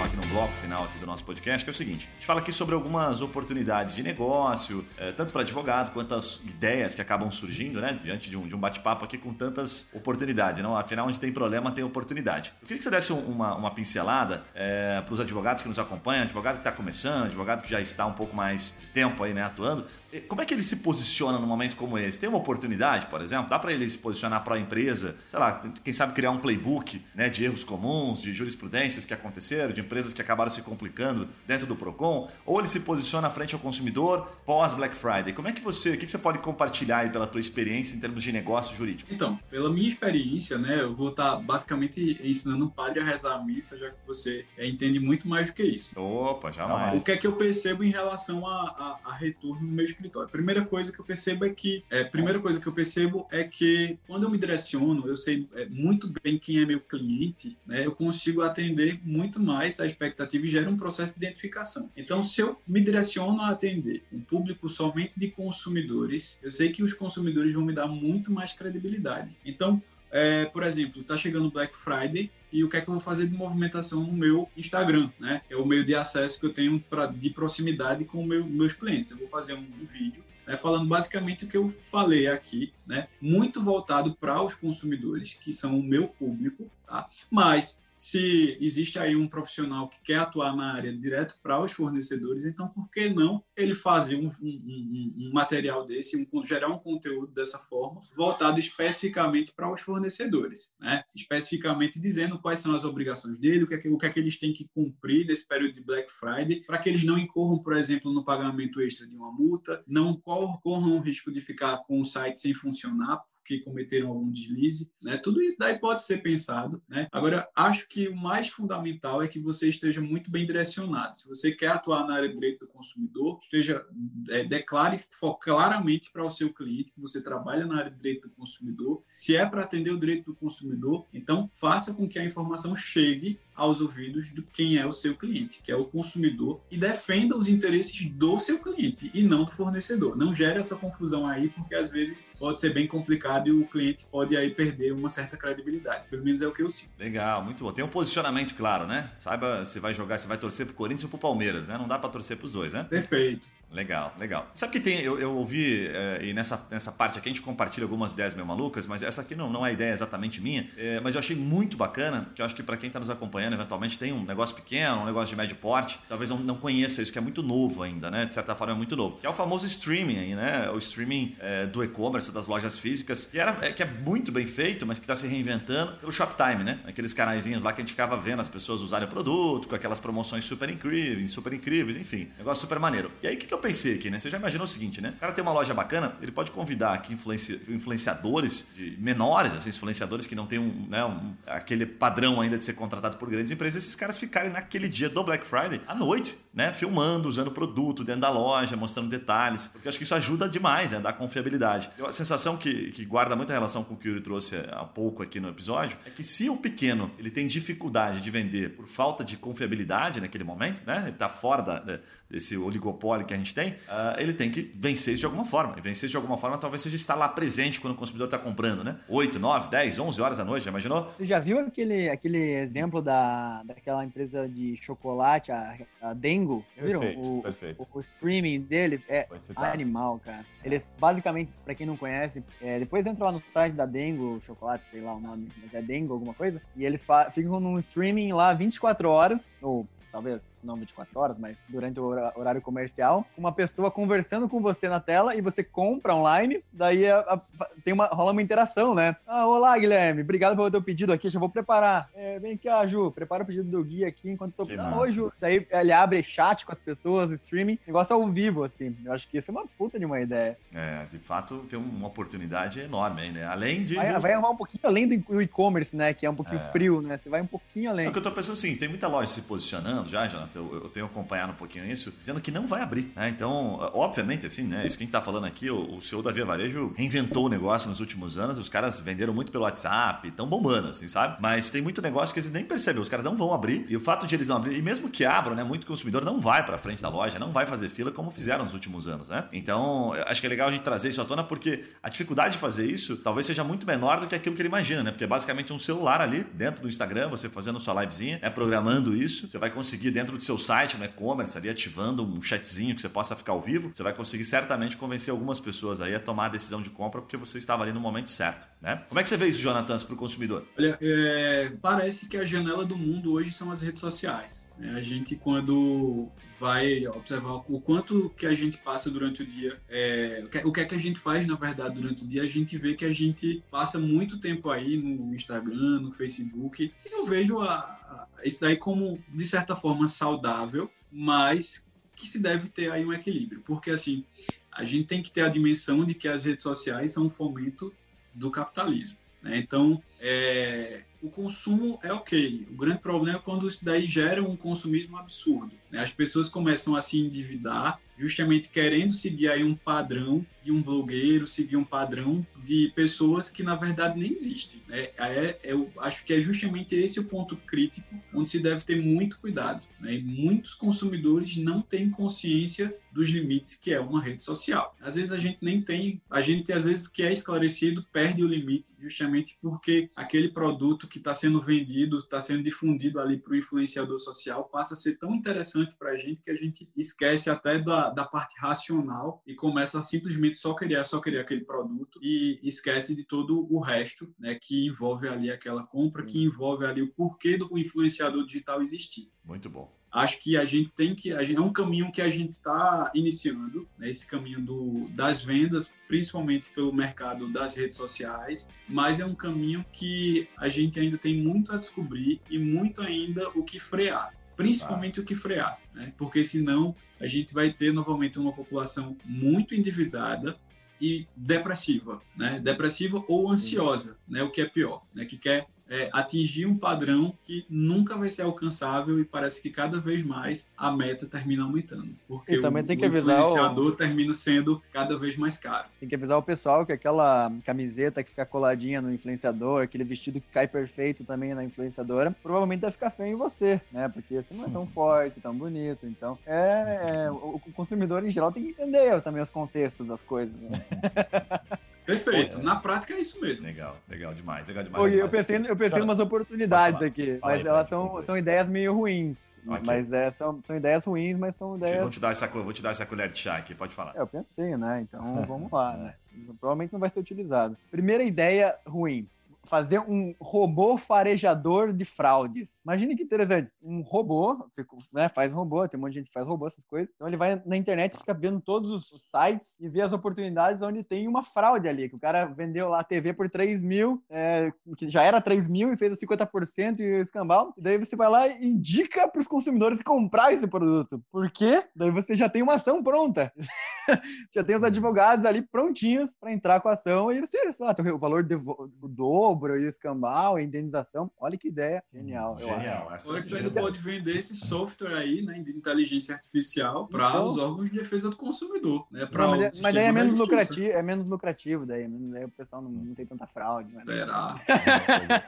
Aqui, num bloco final aqui do nosso podcast, que é o seguinte: a gente fala aqui sobre algumas oportunidades de negócio, é, tanto para advogado quanto as ideias que acabam surgindo, né? Diante de um, de um bate-papo aqui com tantas oportunidades. Não? Afinal, onde tem problema, tem oportunidade. Eu queria que você desse uma, uma pincelada é, para os advogados que nos acompanham, advogado que está começando, advogado que já está um pouco mais de tempo aí, né, atuando como é que ele se posiciona num momento como esse? Tem uma oportunidade, por exemplo? Dá para ele se posicionar para a empresa? Sei lá, quem sabe criar um playbook né, de erros comuns, de jurisprudências que aconteceram, de empresas que acabaram se complicando dentro do PROCON? Ou ele se posiciona frente ao consumidor pós Black Friday? Como é que você, o que você pode compartilhar aí pela tua experiência em termos de negócio jurídico? Então, pela minha experiência, né, eu vou estar tá basicamente ensinando o padre a rezar a missa, já que você é, entende muito mais do que isso. Opa, jamais. O que é que eu percebo em relação a, a, a retorno no meu escritório? Escritório. Primeira coisa que eu percebo é que, é, primeira coisa que eu percebo é que quando eu me direciono, eu sei é, muito bem quem é meu cliente, né? Eu consigo atender muito mais a expectativa e gera um processo de identificação. Então, se eu me direciono a atender um público somente de consumidores, eu sei que os consumidores vão me dar muito mais credibilidade. Então, é, por exemplo, está chegando Black Friday e o que é que eu vou fazer de movimentação no meu Instagram, né? É o meio de acesso que eu tenho pra, de proximidade com meu, meus clientes. Eu vou fazer um, vídeo né, falando basicamente o que eu falei aqui, né? Muito voltado para os consumidores, que são o meu público, tá? Mas se existe aí um profissional que quer atuar na área direto para os fornecedores, então por que não ele fazer um, um, um material desse, um, gerar um conteúdo dessa forma, voltado especificamente para os fornecedores, né? especificamente dizendo quais são as obrigações dele, o que, é que, o que é que eles têm que cumprir nesse período de Black Friday, para que eles não incorram, por exemplo, no pagamento extra de uma multa, não corram o risco de ficar com o site sem funcionar que cometeram algum deslize, né? Tudo isso daí pode ser pensado, né? Agora, acho que o mais fundamental é que você esteja muito bem direcionado. Se você quer atuar na área de direito do consumidor, esteja é, declare claramente para o seu cliente que você trabalha na área de direito do consumidor. Se é para atender o direito do consumidor, então faça com que a informação chegue aos ouvidos de quem é o seu cliente, que é o consumidor, e defenda os interesses do seu cliente e não do fornecedor. Não gere essa confusão aí, porque às vezes pode ser bem complicado e o cliente pode aí perder uma certa credibilidade. Pelo menos é o que eu sinto. Legal, muito bom. Tem um posicionamento claro, né? Saiba se vai jogar, se vai torcer pro Corinthians ou pro Palmeiras, né? Não dá para torcer pros dois, né? Perfeito. Legal, legal. Sabe que tem, eu, eu ouvi, é, e nessa, nessa parte aqui a gente compartilha algumas ideias meio malucas, mas essa aqui não, não é ideia exatamente minha, é, mas eu achei muito bacana, que eu acho que para quem está nos acompanhando, eventualmente tem um negócio pequeno, um negócio de médio porte, talvez não, não conheça isso, que é muito novo ainda, né? De certa forma é muito novo. Que é o famoso streaming aí, né? O streaming é, do e-commerce, das lojas físicas, que, era, que é muito bem feito, mas que está se reinventando pelo Shoptime, né? Aqueles canaizinhos lá que a gente ficava vendo as pessoas usarem o produto, com aquelas promoções super incríveis, super incríveis, enfim, negócio super maneiro. E aí o que, que eu pensei aqui, né? Você já imaginou o seguinte, né? O cara tem uma loja bacana, ele pode convidar aqui influenci... influenciadores menores, assim, influenciadores que não tem um, né, um, aquele padrão ainda de ser contratado por grandes empresas, esses caras ficarem naquele dia do Black Friday à noite, né? Filmando, usando produto dentro da loja, mostrando detalhes, porque eu acho que isso ajuda demais, né? Dá confiabilidade. a sensação que, que guarda muita relação com o que o Yuri trouxe há pouco aqui no episódio é que se o pequeno ele tem dificuldade de vender por falta de confiabilidade naquele momento, né? Ele está fora da, desse oligopólio que a gente tem, uh, ele tem que vencer isso de alguma forma. E vencer de alguma forma talvez seja estar lá presente quando o consumidor está comprando, né? 8, 9, 10, 11 horas da noite, já imaginou? Você já viu aquele, aquele exemplo da, daquela empresa de chocolate, a, a Dengo? Viram? Perfeito, o, perfeito. O, o, streaming deles é animal, cara. Eles, basicamente, para quem não conhece, é, depois entra lá no site da Dengo Chocolate, sei lá o nome, mas é Dengo alguma coisa, e eles ficam num streaming lá 24 horas, ou talvez não 24 horas, mas durante o horário comercial, uma pessoa conversando com você na tela e você compra online, daí a, a, tem uma, rola uma interação, né? Ah, olá, Guilherme, obrigado pelo teu pedido aqui, já vou preparar. É, vem cá, Ju, prepara o pedido do guia aqui enquanto tô... Ah, oi, Ju. Daí ele abre chat com as pessoas, streaming, negócio ao vivo, assim. Eu acho que isso é uma puta de uma ideia. É, de fato, tem uma oportunidade enorme aí, né? Além de... Vai, vai um pouquinho além do e-commerce, né? Que é um pouquinho é. frio, né? Você vai um pouquinho além. É o que eu tô pensando assim, tem muita loja se posicionando já, Jonathan, eu, eu tenho acompanhado um pouquinho isso, dizendo que não vai abrir, né? Então, obviamente, assim, né? Isso que a gente tá falando aqui, o, o CEO da Via Varejo reinventou o negócio nos últimos anos, os caras venderam muito pelo WhatsApp, estão bombando, assim, sabe? Mas tem muito negócio que eles nem percebem, os caras não vão abrir, e o fato de eles não abrir, e mesmo que abram, né? Muito consumidor não vai para frente da loja, não vai fazer fila como fizeram nos últimos anos, né? Então, acho que é legal a gente trazer isso à tona, porque a dificuldade de fazer isso talvez seja muito menor do que aquilo que ele imagina, né? Porque é basicamente um celular ali, dentro do Instagram, você fazendo sua livezinha, é programando isso, você vai conseguir dentro do seu site, no e-commerce, ali ativando um chatzinho que você possa ficar ao vivo, você vai conseguir certamente convencer algumas pessoas aí a tomar a decisão de compra porque você estava ali no momento certo, né? Como é que você vê isso, Jonathan, para o consumidor? Olha, é, parece que a janela do mundo hoje são as redes sociais. Né? A gente, quando vai observar o quanto que a gente passa durante o dia, é, o, que, que é que a gente faz, na verdade, durante o dia, a gente vê que a gente passa muito tempo aí no Instagram, no Facebook, e eu vejo a, isso daí como, de certa forma, saudável, mas que se deve ter aí um equilíbrio, porque assim, a gente tem que ter a dimensão de que as redes sociais são um fomento do capitalismo. Né? Então, é, o consumo é ok. O grande problema é quando isso daí gera um consumismo absurdo. Né? As pessoas começam a se endividar justamente querendo seguir aí um padrão de um blogueiro, seguir um padrão de pessoas que na verdade nem existem. Né? É, eu acho que é justamente esse o ponto crítico onde se deve ter muito cuidado. Né? Muitos consumidores não têm consciência dos limites que é uma rede social. Às vezes a gente nem tem, a gente às vezes que é esclarecido perde o limite justamente porque aquele produto que está sendo vendido, está sendo difundido ali para o influenciador social, passa a ser tão interessante para a gente que a gente esquece até da, da parte racional e começa a simplesmente só querer, só querer aquele produto e esquece de todo o resto, né, que envolve ali aquela compra, que envolve ali o porquê do influenciador digital existir. Muito bom. Acho que a gente tem que gente, é um caminho que a gente está iniciando né, esse caminho do, das vendas principalmente pelo mercado das redes sociais mas é um caminho que a gente ainda tem muito a descobrir e muito ainda o que frear principalmente ah. o que frear né? porque senão a gente vai ter novamente uma população muito endividada e depressiva, né? Depressiva ou ansiosa, né? O que é pior, né? Que quer é, atingir um padrão que nunca vai ser alcançável e parece que cada vez mais a meta termina aumentando. Porque e também o, tem que o avisar influenciador o... termina sendo cada vez mais caro. Tem que avisar o pessoal que aquela camiseta que fica coladinha no influenciador, aquele vestido que cai perfeito também na influenciadora, provavelmente vai ficar feio em você, né? Porque você não é tão forte, tão bonito. Então, é, é o consumidor em geral tem que entender também os contextos das coisas. Né? Perfeito. Na prática é isso mesmo. Legal, legal demais. Legal demais. eu pensei, eu pensei em umas oportunidades aqui, mas aí, elas são, são ideias meio ruins. Okay. Mas é, são, são ideias ruins, mas são ideias. Vou te, dar essa, vou te dar essa colher de chá aqui, pode falar. É, eu pensei, né? Então vamos lá, né? Provavelmente não vai ser utilizado. Primeira ideia ruim fazer um robô farejador de fraudes. Imagine que interessante. Um robô, né, faz robô, tem um monte de gente que faz robô, essas coisas. Então ele vai na internet, fica vendo todos os sites e vê as oportunidades onde tem uma fraude ali, que o cara vendeu lá a TV por 3 mil, é, que já era 3 mil e fez os 50% e o escambau. E daí você vai lá e indica para os consumidores comprar esse produto. Por quê? Daí você já tem uma ação pronta. já tem os advogados ali prontinhos para entrar com a ação e você, sei lá, o valor do dobro e o escambau, a indenização. Olha que ideia genial. Genial. Agora que tu ainda pode vender esse software aí, né, de inteligência artificial para então, os órgãos de defesa do consumidor, né? Não, mas, mas daí é menos lucrativo, é menos lucrativo daí, daí o pessoal não, não tem tanta fraude. Mas... Será?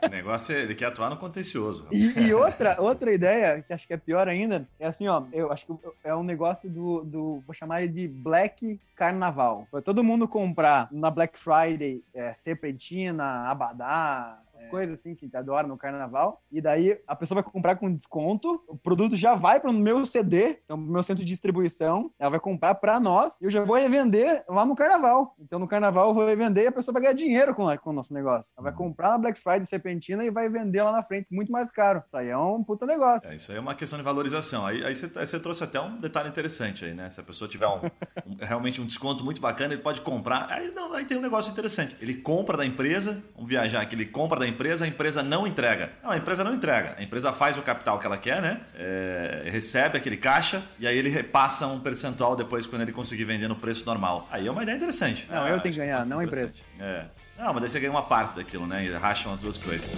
o negócio é ele quer atuar no contencioso. E, e, outra, outra ideia que acho que é pior ainda é assim, ó, eu acho que é um negócio do, do vou chamar ele de Black Carnaval. Pra todo mundo comprar na Black Friday é, serpentina, abadá, ah, é. coisas assim que adoram no carnaval. E daí a pessoa vai comprar com desconto, o produto já vai para o meu CD, então meu centro de distribuição, ela vai comprar para nós e eu já vou revender lá no carnaval. Então no carnaval eu vou revender e a pessoa vai ganhar dinheiro com, com o nosso negócio. Ela vai uhum. comprar na Black Friday serpentina e vai vender lá na frente muito mais caro. Isso aí é um puta negócio. É, isso aí é uma questão de valorização. Aí, aí, você, aí você trouxe até um detalhe interessante aí, né? Se a pessoa tiver um, um, realmente um desconto muito bacana, ele pode comprar. Aí, não, aí tem um negócio interessante. Ele compra da empresa, vamos viajar aqui, ele compra da empresa, a empresa não entrega. Não, a empresa não entrega. A empresa faz o capital que ela quer, né? É, recebe aquele caixa e aí ele repassa um percentual depois quando ele conseguir vender no preço normal. Aí é uma ideia interessante. Não, ah, eu tenho que ganhar, não a empresa. É. Não, mas daí você ganha uma parte daquilo, né? E racham as duas coisas.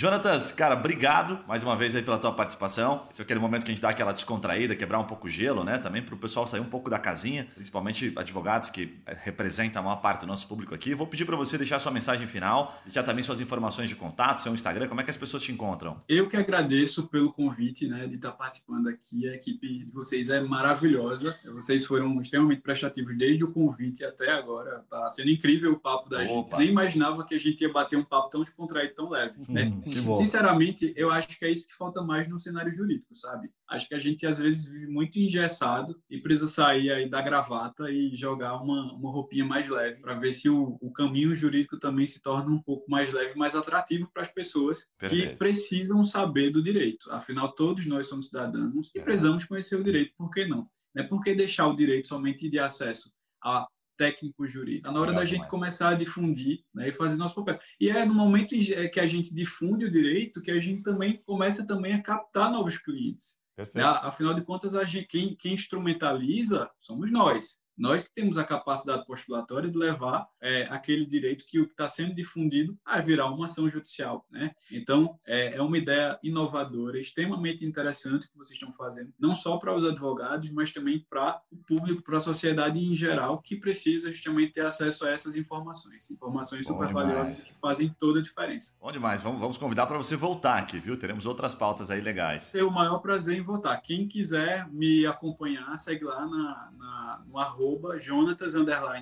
Jonatas, cara, obrigado mais uma vez aí pela tua participação. Esse é aquele momento que a gente dá aquela descontraída, quebrar um pouco o gelo, né? Também para o pessoal sair um pouco da casinha, principalmente advogados que eh, representam a maior parte do nosso público aqui. Vou pedir para você deixar sua mensagem final, deixar também suas informações de contato, seu Instagram, como é que as pessoas te encontram? Eu que agradeço pelo convite, né, de estar participando aqui. A equipe de vocês é maravilhosa. Vocês foram extremamente prestativos desde o convite até agora. Tá sendo incrível o papo da Opa. gente. Nem imaginava que a gente ia bater um papo tão descontraído, tão leve, né? Sinceramente, eu acho que é isso que falta mais no cenário jurídico, sabe? Acho que a gente às vezes vive muito engessado e precisa sair aí da gravata e jogar uma, uma roupinha mais leve para ver se o, o, caminho jurídico também se torna um pouco mais leve, mais atrativo para as pessoas Perfeito. que precisam saber do direito. Afinal, todos nós somos cidadãos e é. precisamos conhecer o direito. Por que não? Não é porque deixar o direito somente de acesso a técnico jurídico. Está na hora da gente começar a difundir né, e fazer nosso papel. E é no momento que a gente difunde o direito que a gente também começa também a captar novos clientes. Né? Afinal de contas, a gente, quem, quem instrumentaliza somos nós nós que temos a capacidade postulatória de levar é, aquele direito que o que está sendo difundido a virar uma ação judicial. Né? Então, é, é, uma ideia inovadora, extremamente interessante que vocês estão fazendo, não só para os advogados, mas também para o público, para a sociedade em geral, que precisa justamente ter acesso a essas informações. Informações Bom super demais. valiosas que fazem toda a diferença. Bom demais. Vamos, vamos convidar para você voltar aqui, viu? Teremos outras pautas aí legais. Tenho o maior prazer em voltar. Quem quiser me acompanhar, segue lá na, na no arroba arroba Jonatas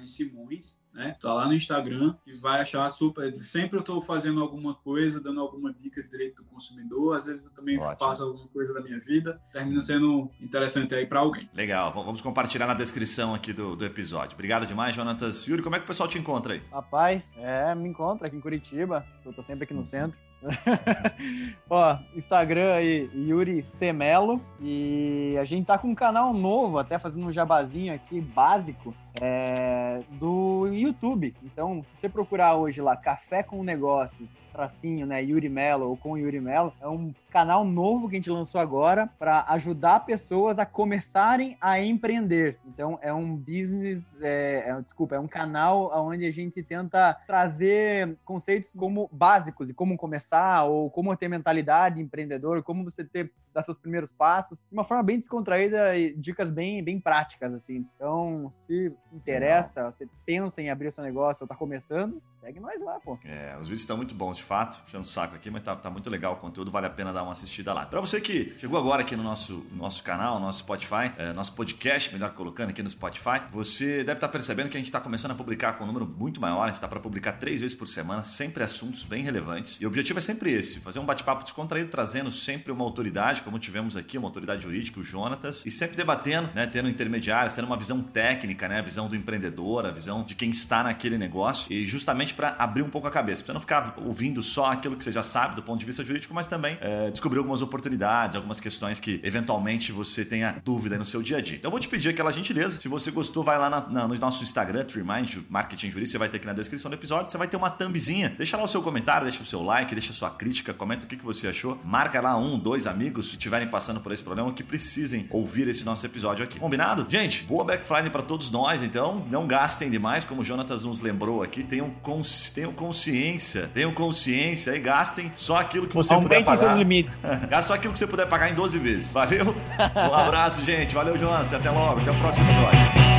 Simões, né? Tá lá no Instagram e vai achar super. Sempre eu estou fazendo alguma coisa, dando alguma dica de direito do consumidor. Às vezes eu também Ótimo. faço alguma coisa da minha vida. Termina sendo interessante aí para alguém. Legal. Vamos compartilhar na descrição aqui do, do episódio. Obrigado demais, Jonatas. Yuri, como é que o pessoal te encontra aí? Rapaz, é, me encontra aqui em Curitiba. Eu tô sempre aqui no centro. Ó, Instagram aí, Yuri Semelo. E a gente tá com um canal novo, até fazendo um jabazinho aqui, básico, é, do YouTube. Então, se você procurar hoje lá, Café com Negócios, tracinho, né, Yuri Melo ou com Yuri Melo, é um canal novo que a gente lançou agora para ajudar pessoas a começarem a empreender. Então, é um business, é, é, desculpa, é um canal onde a gente tenta trazer conceitos como básicos e como começar ou como ter mentalidade empreendedor, como você ter dar seus primeiros passos, de uma forma bem descontraída e dicas bem, bem práticas, assim. Então, se interessa, Legal. você pensa em abrir o seu negócio ou tá começando, segue nós lá, pô. É, os vídeos estão muito bons, de fato, puxando o saco aqui, mas tá, tá, muito legal o conteúdo, vale a pena dar uma assistida lá. Para você que chegou agora aqui no nosso, nosso canal, nosso Spotify, é, nosso podcast, melhor colocando aqui no Spotify, você deve estar tá percebendo que a gente está começando a publicar com um número muito maior, a gente está para publicar três vezes por semana, sempre assuntos bem relevantes. E o objetivo é sempre esse, fazer um bate-papo descontraído, trazendo sempre uma autoridade, como tivemos aqui, uma autoridade jurídica, o Jonatas, e sempre debatendo, né, tendo intermediários, tendo uma visão técnica, né, a visão do empreendedor, a visão de quem está naquele negócio, e justamente para abrir um pouco a cabeça, para não ficar ouvindo só aquilo que você já sabe do ponto de vista jurídico, mas também é, descobrir algumas oportunidades, algumas questões que eventualmente você tenha dúvida no seu dia a dia. Então eu vou te pedir aquela gentileza, se você gostou, vai lá na, na, no nosso Instagram, Trimind Marketing Jurídico, você vai ter aqui na descrição do episódio, você vai ter uma thumbzinha, deixa lá o seu comentário, deixa o seu like, deixa a sua crítica, comenta o que, que você achou, marca lá um, dois amigos, estiverem passando por esse problema, que precisem ouvir esse nosso episódio aqui. Combinado? Gente, boa Black Friday para todos nós, então. Não gastem demais, como o Jonatas nos lembrou aqui. Tenham, cons tenham consciência. Tenham consciência e gastem só aquilo que você puder pagar. seus limites. Gaste só aquilo que você puder pagar em 12 vezes. Valeu? Um abraço, gente. Valeu, Jonatas. Até logo. Até o próximo episódio.